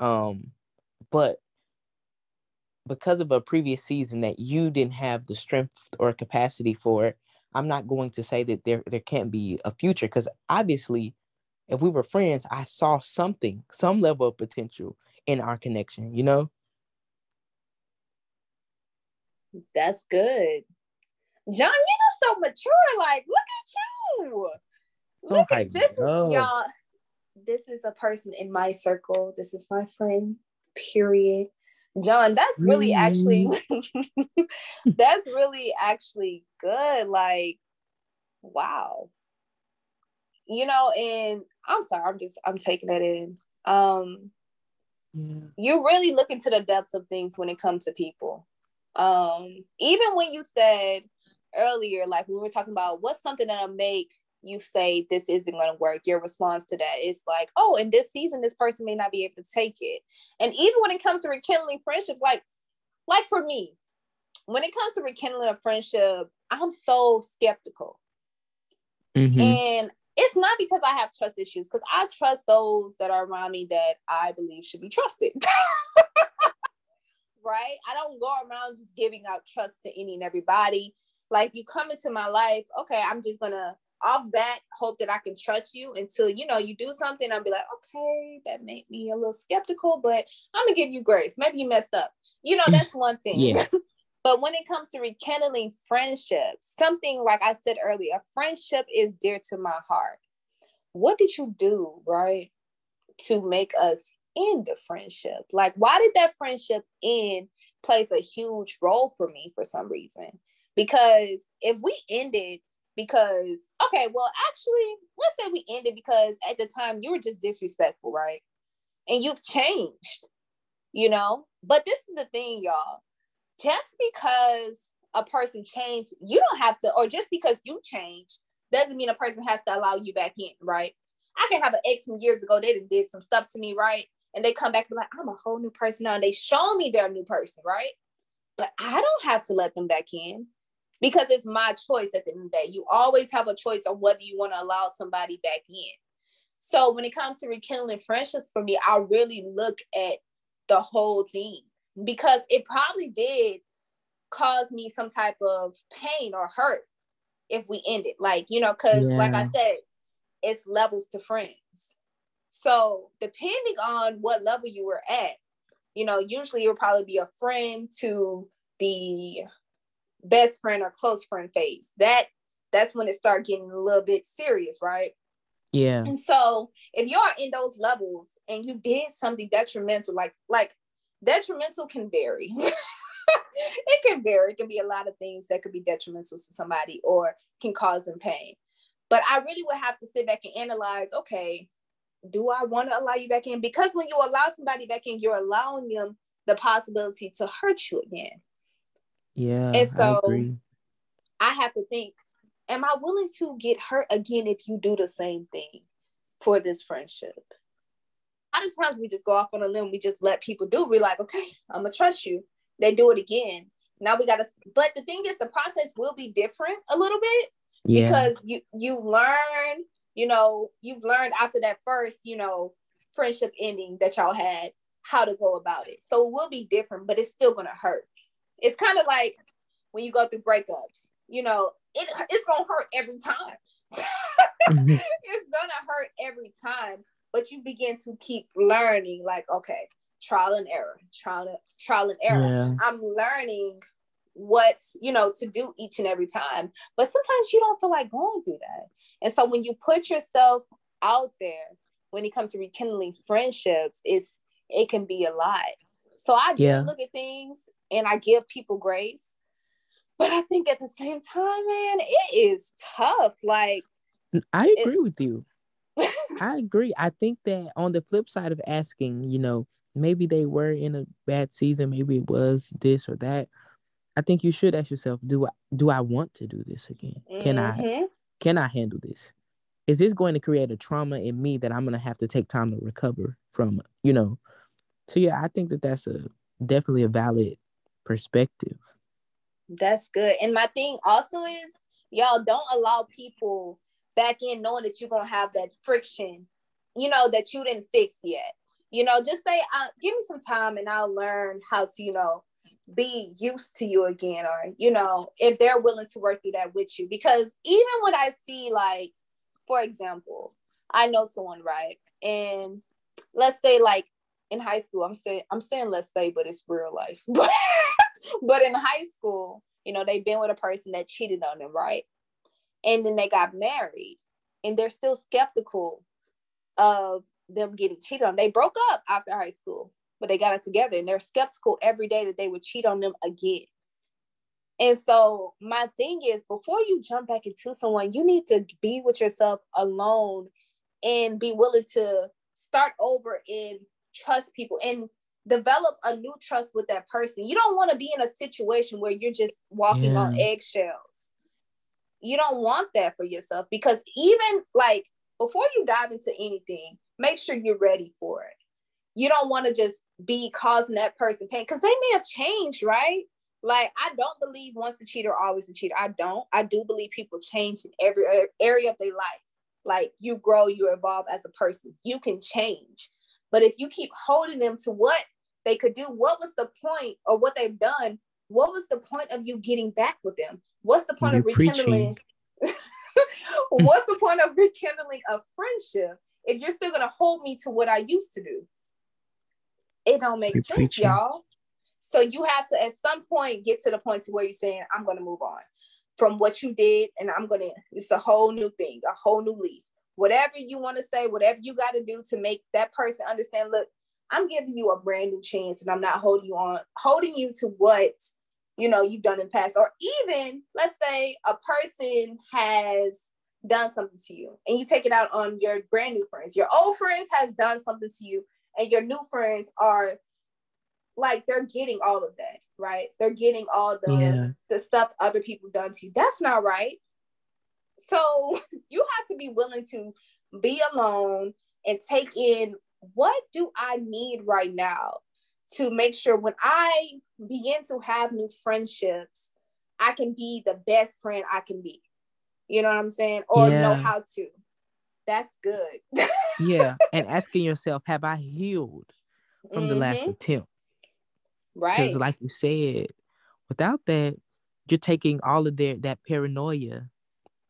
Um, but because of a previous season that you didn't have the strength or capacity for, it, I'm not going to say that there there can't be a future because obviously if we were friends, I saw something, some level of potential in our connection, you know? That's good. John, You're just so mature. Like, look at you. Look oh at this, y'all. This is a person in my circle. This is my friend. Period. John, that's really mm. actually (laughs) that's really actually good. Like, wow. You know, and I'm sorry, I'm just I'm taking it in. Um yeah. you really look into the depths of things when it comes to people. Um, even when you said earlier, like we were talking about what's something that'll make you say this isn't going to work your response to that is like oh in this season this person may not be able to take it. And even when it comes to rekindling friendships like like for me when it comes to rekindling a friendship i'm so skeptical. Mm-hmm. and it's not because i have trust issues because i trust those that are around me that i believe should be trusted (laughs) right i don't go around just giving out trust to any and everybody like you come into my life, okay, I'm just gonna off bat hope that I can trust you until you know you do something. I'll be like, okay, that made me a little skeptical, but I'm gonna give you grace. Maybe you messed up. You know, mm. that's one thing. Yeah. (laughs) but when it comes to rekindling friendship, something like I said earlier, friendship is dear to my heart. What did you do, right, to make us end the friendship? Like, why did that friendship end plays a huge role for me for some reason? Because if we ended because, okay, well, actually, let's say we ended because at the time you were just disrespectful, right? And you've changed. you know? But this is the thing, y'all. Just because a person changed, you don't have to, or just because you change doesn't mean a person has to allow you back in, right? I can have an ex from years ago, they did some stuff to me, right? And they come back and be like, I'm a whole new person now. And they show me they're a new person, right? But I don't have to let them back in because it's my choice at the end of the day. You always have a choice on whether you want to allow somebody back in. So when it comes to rekindling friendships for me, I really look at the whole thing because it probably did cause me some type of pain or hurt if we end it. Like, you know, because yeah. like I said, it's levels to friends. So depending on what level you were at, you know, usually it would probably be a friend to the best friend or close friend phase. That that's when it start getting a little bit serious, right? Yeah. And so if you're in those levels and you did something detrimental, like like detrimental can vary. (laughs) it can vary. It can be a lot of things that could be detrimental to somebody or can cause them pain. But I really would have to sit back and analyze, okay, do I want to allow you back in? Because when you allow somebody back in, you're allowing them the possibility to hurt you again. Yeah. And so I, I have to think, am I willing to get hurt again if you do the same thing for this friendship? A lot of times we just go off on a limb, we just let people do. We're like, okay, I'm gonna trust you. They do it again. Now we gotta but the thing is the process will be different a little bit yeah. because you you learn, you know, you've learned after that first, you know, friendship ending that y'all had how to go about it. So it will be different, but it's still gonna hurt. It's kind of like when you go through breakups, you know, it, it's gonna hurt every time. (laughs) mm-hmm. It's gonna hurt every time, but you begin to keep learning, like, okay, trial and error, trial and trial and error. Yeah. I'm learning what you know to do each and every time but sometimes you don't feel like going through that and so when you put yourself out there when it comes to rekindling friendships it's it can be a lot so i do yeah. look at things and I give people grace. But I think at the same time, man, it is tough. Like I agree it, with you. (laughs) I agree. I think that on the flip side of asking, you know, maybe they were in a bad season, maybe it was this or that. I think you should ask yourself, do I do I want to do this again? Can mm-hmm. I can I handle this? Is this going to create a trauma in me that I'm going to have to take time to recover from, you know? So yeah, I think that that's a definitely a valid perspective. That's good. And my thing also is, y'all don't allow people back in knowing that you're gonna have that friction, you know, that you didn't fix yet. You know, just say, uh, give me some time and I'll learn how to, you know, be used to you again, or you know, if they're willing to work through that with you. Because even when I see, like, for example, I know someone, right? And let's say like in high school, I'm saying I'm saying let's say, but it's real life. (laughs) But but in high school, you know, they've been with a person that cheated on them, right? And then they got married and they're still skeptical of them getting cheated on. They broke up after high school, but they got it together and they're skeptical every day that they would cheat on them again. And so my thing is before you jump back into someone, you need to be with yourself alone and be willing to start over and trust people. And develop a new trust with that person. You don't want to be in a situation where you're just walking yeah. on eggshells. You don't want that for yourself because even like before you dive into anything, make sure you're ready for it. You don't want to just be causing that person pain because they may have changed, right? Like, I don't believe once a cheater, always a cheater. I don't. I do believe people change in every uh, area of their life. Like, you grow, you evolve as a person. You can change. But if you keep holding them to what they could do, what was the point or what they've done? What was the point of you getting back with them? What's the point You're of rekindling? (laughs) What's the point of rekindling a friendship if you're still gonna hold me to what I used to do? It don't make sense, preaching. y'all. So you have to at some point get to the point to where you're saying, I'm gonna move on from what you did, and I'm gonna, it's a whole new thing, a whole new leaf. Whatever you want to say, whatever you got to do to make that person understand, look, I'm giving you a brand new chance and I'm not holding you on, holding you to what you know you've done in the past. Or even let's say a person has done something to you and you take it out on your brand new friends. Your old friends has done something to you, and your new friends are like they're getting all of that, right? They're getting all the Yeah. the stuff other people done to you. That's not right. So (laughs) you have to be willing to be alone and take in what do I need right now to make sure when I begin to have new friendships, I can be the best friend I can be. You know what I'm saying? Or know how to. That's good. Yeah. (laughs) and asking yourself, have I healed from the last Mhm. attempt? Right. Because, like you said, without that, you're taking all of their that paranoia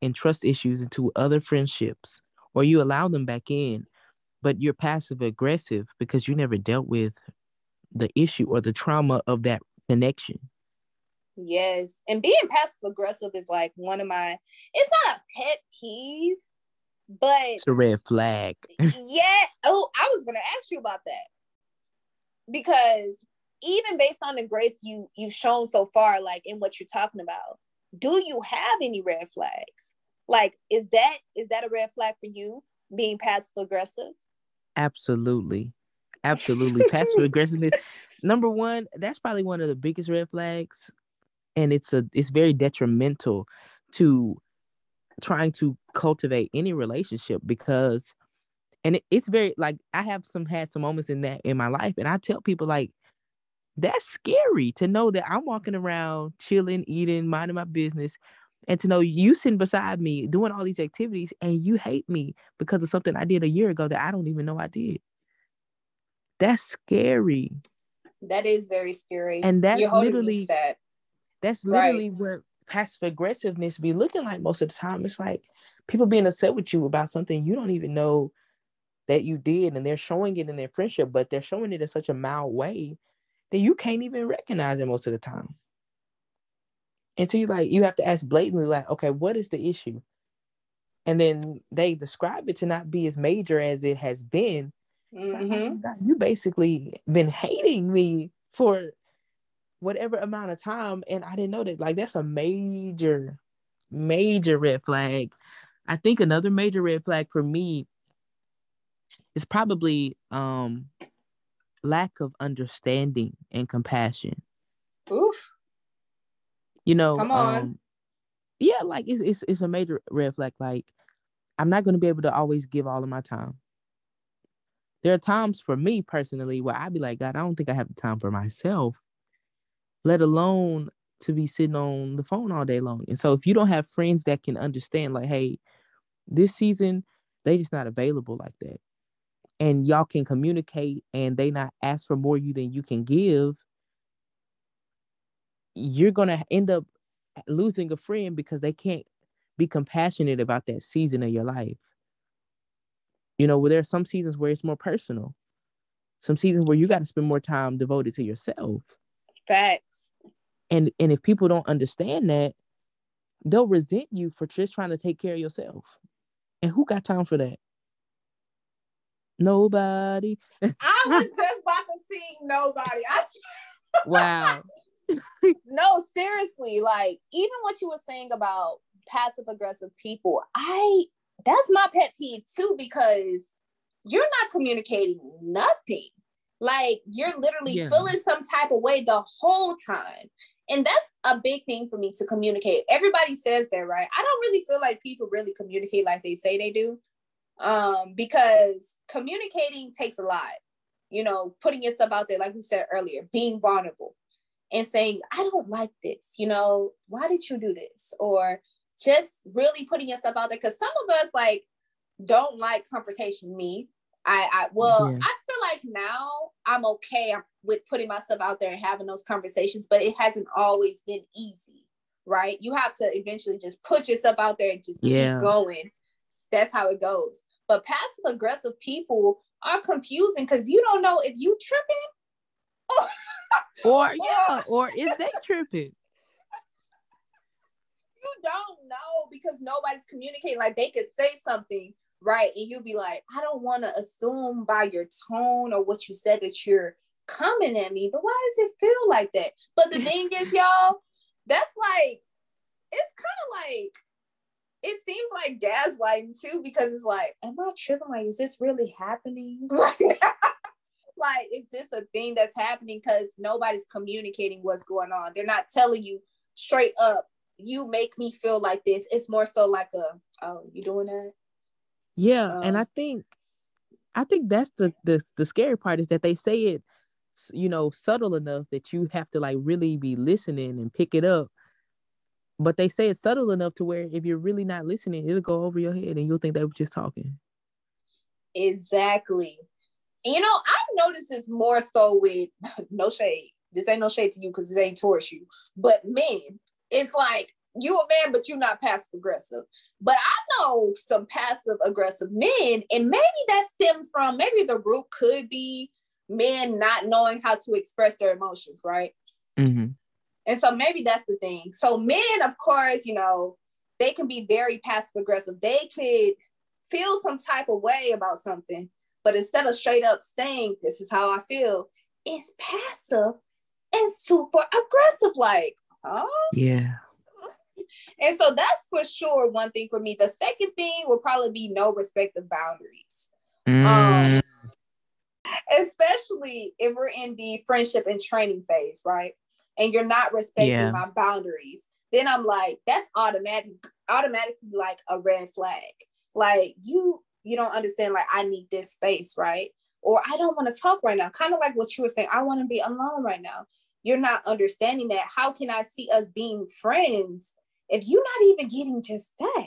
and trust issues into other friendships, or you allow them back in, but you're passive aggressive because you never dealt with the issue or the trauma of that connection. Yes. And being passive aggressive is like one of my, it's not a pet peeve, but It's a red flag. (laughs) yeah. Oh, I was gonna ask you about that. Because even based on the grace you you've shown so far, like in what you're talking about, do you have any red flags? Like, is that is that a red flag for you being passive aggressive? Absolutely. Absolutely. (laughs) Passive aggressiveness. Number one, that's probably one of the biggest red flags. And it's a it's very detrimental to trying to cultivate any relationship because and it, it's very like I have some had some moments in that in my life and I tell people like that's scary to know that I'm walking around chilling, eating, minding my business, and to know you sitting beside me doing all these activities and you hate me because of something I did a year ago that I don't even know I did. That's scary. That is very scary. And that's literally- that. That's Right. literally what passive aggressiveness be looking like most of the time. It's like people being upset with you about something you don't even know that you did, and they're showing it in their friendship, but they're showing it in such a mild way that you can't even recognize it most of the time. And so you like you have to ask blatantly, like, okay, what is the issue? And then they describe it to not be as major as it has been. Like, oh Mhm. God, you basically been hating me for whatever amount of time, and I didn't know that. Like that's a major, major red flag. I think another major red flag for me is probably um lack of understanding and compassion. Oof. You know, Come on. um, yeah, like it's, it's it's a major red flag. Like I'm not going to be able to always give all of my time. There are times for me personally where I'd be like, God, I don't think I have the time for myself, let alone to be sitting on the phone all day long. And so if you don't have friends that can understand, like, hey, this season they just not available like that, and y'all can communicate and they not ask for more you than you can give, you're gonna end up losing a friend because they can't be compassionate about that season of your life. You know, where there are some seasons where it's more personal, some seasons where you got to spend more time devoted to yourself. Facts. And and if people don't understand that, they'll resent you for just trying to take care of yourself. And who got time for that? Nobody. I (laughs) was just about to sing nobody. I Wow. (laughs) (laughs) no, seriously, like even what you were saying about passive aggressive people, I that's my pet peeve too because you're not communicating nothing. Like you're literally Yeah. feeling some type of way the whole time. And that's a big thing for me to communicate. Everybody says that, right? I don't really feel like people really communicate like they say they do. Um, because communicating takes a lot. You know, putting yourself out there, like we said earlier, being vulnerable and saying, I don't like this, you know, why did you do this? Or just really putting yourself out there. Cause some of us like don't like confrontation. Me, I, I well, Yeah. I feel like now I'm okay with putting myself out there and having those conversations, but it hasn't always been easy, right? You have to eventually just put yourself out there and just Yeah. keep going. That's how it goes. But passive aggressive people are confusing because you don't know if you tripping Or (laughs) yeah, or is they tripping? (laughs) you don't know because nobody's communicating. Like they could say something, right? And you'll be like, I don't want to assume by your tone or what you said that you're coming at me, but why does it feel like that? But the thing is, (laughs) y'all, that's like, it's kind of like, it seems like gaslighting too, because it's like, am I tripping? Like, is this really happening (laughs) right now? like, is this a thing that's happening? Because nobody's communicating what's going on. They're not telling you straight up, you make me feel like this. It's more so like a, oh, you doing that? Yeah. Um, and I think I think that's the, the the scary part is that they say it, you know, subtle enough that you have to like really be listening and pick it up. But they say it's subtle enough to where if you're really not listening, it'll go over your head and you'll think they were just talking. Exactly. You know, I've noticed this more so with (laughs) no shade. This ain't no shade to you because it ain't towards you. But men, it's like you a man, but you're not passive aggressive. But I know some passive aggressive men, and maybe that stems from maybe the root could be men not knowing how to express their emotions, right? Mm-hmm. And so maybe that's the thing. So men, of course, you know, they can be very passive aggressive. They could feel some type of way about something, but instead of straight up saying, This is how I feel, it's passive and super aggressive. Like, huh? Yeah. And so that's for sure one thing for me. The second thing will probably be no respect of boundaries. Mm. Um, especially if we're in the friendship and training phase, right? And you're not respecting yeah. my boundaries, then I'm like, that's automatic, automatically like a red flag. Like you, you don't understand. Like I need this space, right? Or I don't want to talk right now. Kind of like what you were saying. I want to be alone right now. You're not understanding that. How can I see us being friends if you're not even getting just that?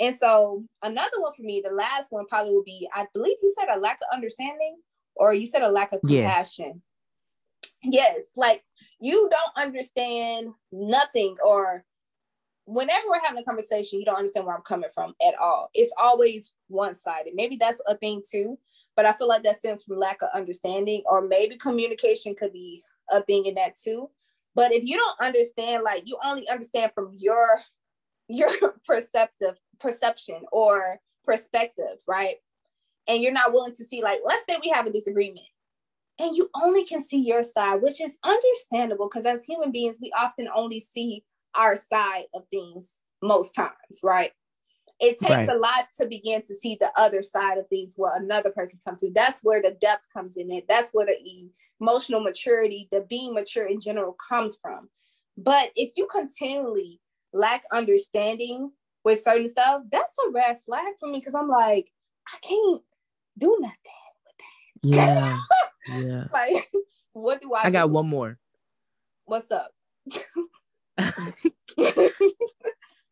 And so another one for me, the last one probably would be, I believe you said a lack of understanding, or you said a lack of compassion. Yes, yes like you don't understand nothing, or whenever we're having a conversation, you don't understand where I'm coming from at all. It's always one sided. Maybe that's a thing too, but I feel like that stems from lack of understanding, or maybe communication could be a thing in that too. But if you don't understand, like you only understand from your your (laughs) perceptive perception or perspective, right? And you're not willing to see, like, let's say we have a disagreement and you only can see your side, which is understandable because as human beings, we often only see our side of things most times, right? It takes right. a lot to begin to see the other side of things where another person comes to. That's where the depth comes in it. That's where the emotional maturity, the being mature in general comes from. But if you continually lack understanding with certain stuff, that's a red flag for me because I'm like, I can't do nothing with that. Yeah. (laughs) yeah. like, what do I I got do? one more. What's up? (laughs)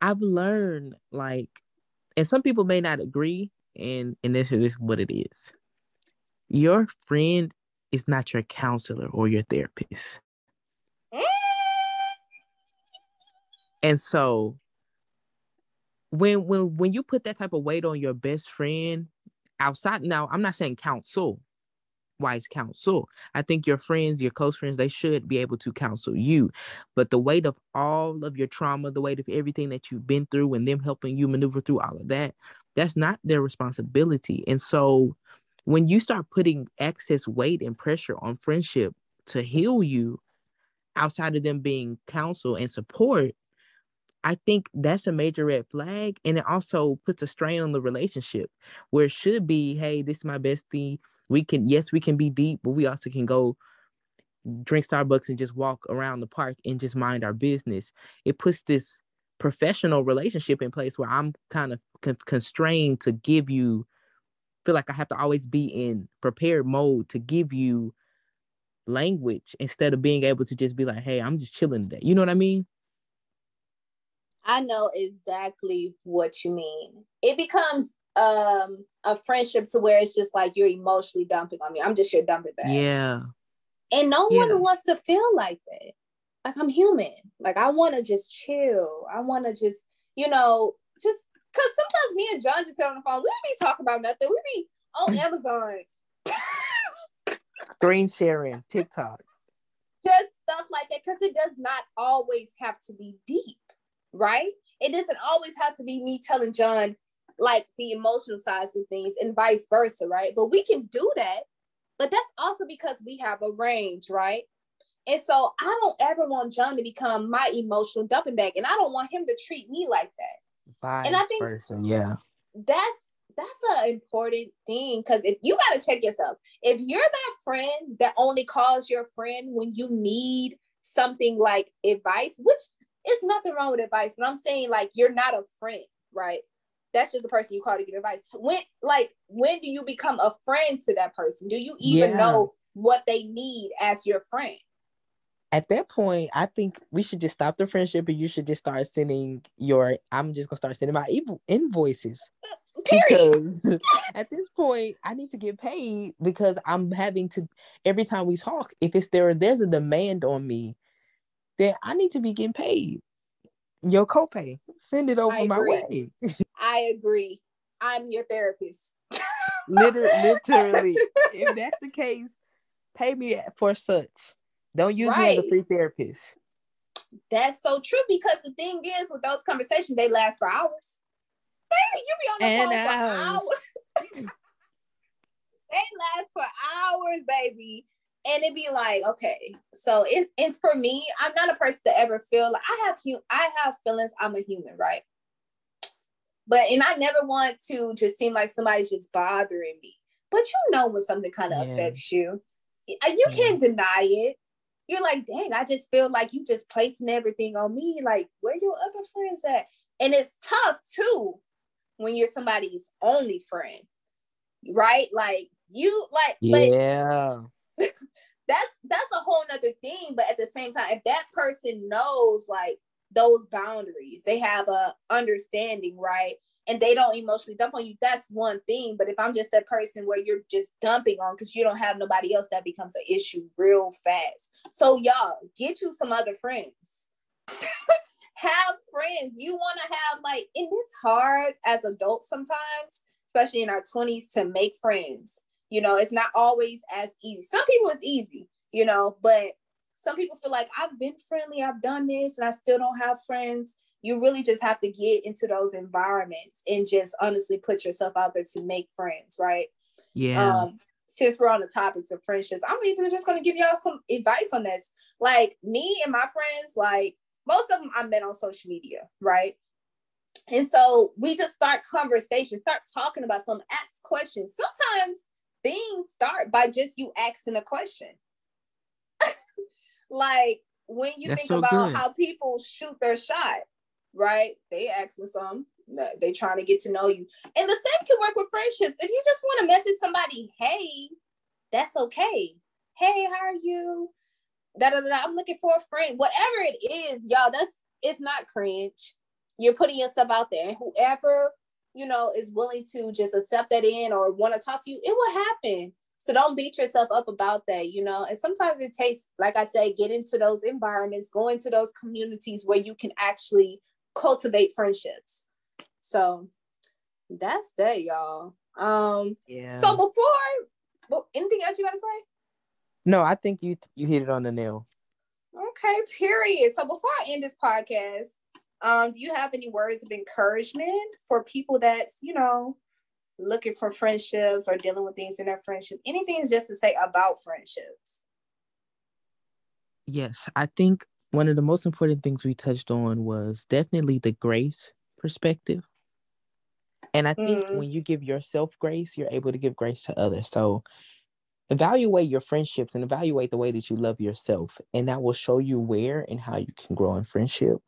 I've learned like, and some people may not agree, and and this is what it is. Your friend is not your counselor or your therapist. Mm. and so when when when you put that type of weight on your best friend outside now i'm not saying counsel wise counsel i think your friends your close friends they should be able to counsel you but the weight of all of your trauma the weight of everything that you've been through and them helping you maneuver through all of that that's not their responsibility and so when you start putting excess weight and pressure on friendship to heal you outside of them being counsel and support I think that's a major red flag. And it also puts a strain on the relationship where it should be, hey, this is my bestie. We can, yes, we can be deep, but we also can go drink Starbucks and just walk around the park and just mind our business. It puts this professional relationship in place where I'm kind of con- constrained to give you, feel like I have to always be in prepared mode to give you language instead of being able to just be like, hey, I'm just chilling today. You know what I mean? I know exactly what you mean. It becomes um a friendship to where it's just like you're emotionally dumping on me. I'm just your dumping bag. Yeah. And no yeah. one wants to feel like that. Like I'm human. Like I want to just chill. I want to just, you know, just because sometimes me and John just sit on the phone. We be talking about nothing. We be on (laughs) Amazon. Screen sharing, TikTok. Just stuff like that because it does not always have to be deep right? It doesn't always have to be me telling John like the emotional sides of things and vice versa, right? But we can do that. But that's also because we have a range, right? And so I don't ever want John to become my emotional dumping bag, and I don't want him to treat me like that. And I think versa, yeah, that's that's an important thing because if you got to check yourself, if you're that friend that only calls your friend when you need something like advice, which it's nothing wrong with advice, but I'm saying like you're not a friend, right? That's just a person you call to get advice. When like when do you become a friend to that person? Do you even yeah. know what they need as your friend? At that point, I think we should just stop the friendship and you should just start sending your I'm just gonna start sending my invoices. (laughs) Period. Because (laughs) at this point, I need to get paid because I'm having to every time we talk, if it's there there's a demand on me, then I need to be getting paid. Your copay. Send it over my way. (laughs) I agree. I'm your therapist. literally, literally. if that's the case, pay me for such. Don't use right. me as a free therapist. That's so true because the thing is, with those conversations, they last for hours. you be on the and phone hours. for hours. (laughs) they last for hours, baby. And it'd be like, okay, so it, it's for me. I'm not a person to ever feel like I have hu- I have feelings. I'm a human, right? But and I never want to just seem like somebody's just bothering me. But you know when something kind of yeah. affects you, uh, you yeah. can't deny it. You're like, dang, I just feel like you just placing everything on me. Like, where your other friends at? And it's tough too when you're somebody's only friend, right? Like you like, yeah. (laughs) that's that's a whole nother thing. But at the same time, if that person knows like those boundaries, they have a understanding, right? And they don't emotionally dump on you, that's one thing. But if I'm just that person where you're just dumping on because you don't have nobody else, that becomes an issue real fast. So y'all get you some other friends. (laughs) have friends. You want to have like, and it's hard as adults sometimes, especially in our 20s, to make friends. You know, it's not always as easy. Some people it's easy, you know, but some people feel like I've been friendly, I've done this, and I still don't have friends. You really just have to get into those environments and just honestly put yourself out there to make friends, right? Yeah. Um, since we're on the topics of friendships, I'm even just gonna give y'all some advice on this. Like me and my friends, like most of them I met on social media, right? And so we just start conversations, start talking about some ask questions. Sometimes things start by just you asking a question. (laughs) like when you That's think so about good. how people shoot their shot, right? They asking some, they trying to get to know you. And the same can work with friendships. If you just want to message somebody, hey, that's okay. Hey, how are you? da, I'm looking for a friend. Whatever it is, y'all, that's it's not cringe. You're putting yourself out there. And whoever, you know, is willing to just accept that in or want to talk to you, it will happen. So don't beat yourself up about that, you know. And sometimes it takes, like I said, get into those environments, go into those communities where you can actually cultivate friendships. So that's that, y'all. Um yeah. so before well, anything else you gotta say? No, I think you you hit it on the nail. Okay, period. So before I end this podcast, um, do you have any words of encouragement for people that's, you know, looking for friendships or dealing with things in their friendship? Anything just to say about friendships? Yes, I think one of the most important things we touched on was definitely the grace perspective. And I think mm. when you give yourself grace, you're able to give grace to others. So evaluate your friendships and evaluate the way that you love yourself and that will show you where and how you can grow in friendship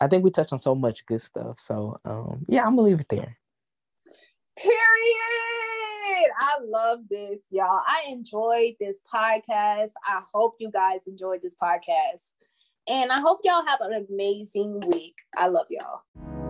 i think we touched on so much good stuff so um yeah i'm gonna leave it there period i love this y'all. I enjoyed this podcast. I hope you guys enjoyed this podcast. And i hope y'all have an amazing week. I love y'all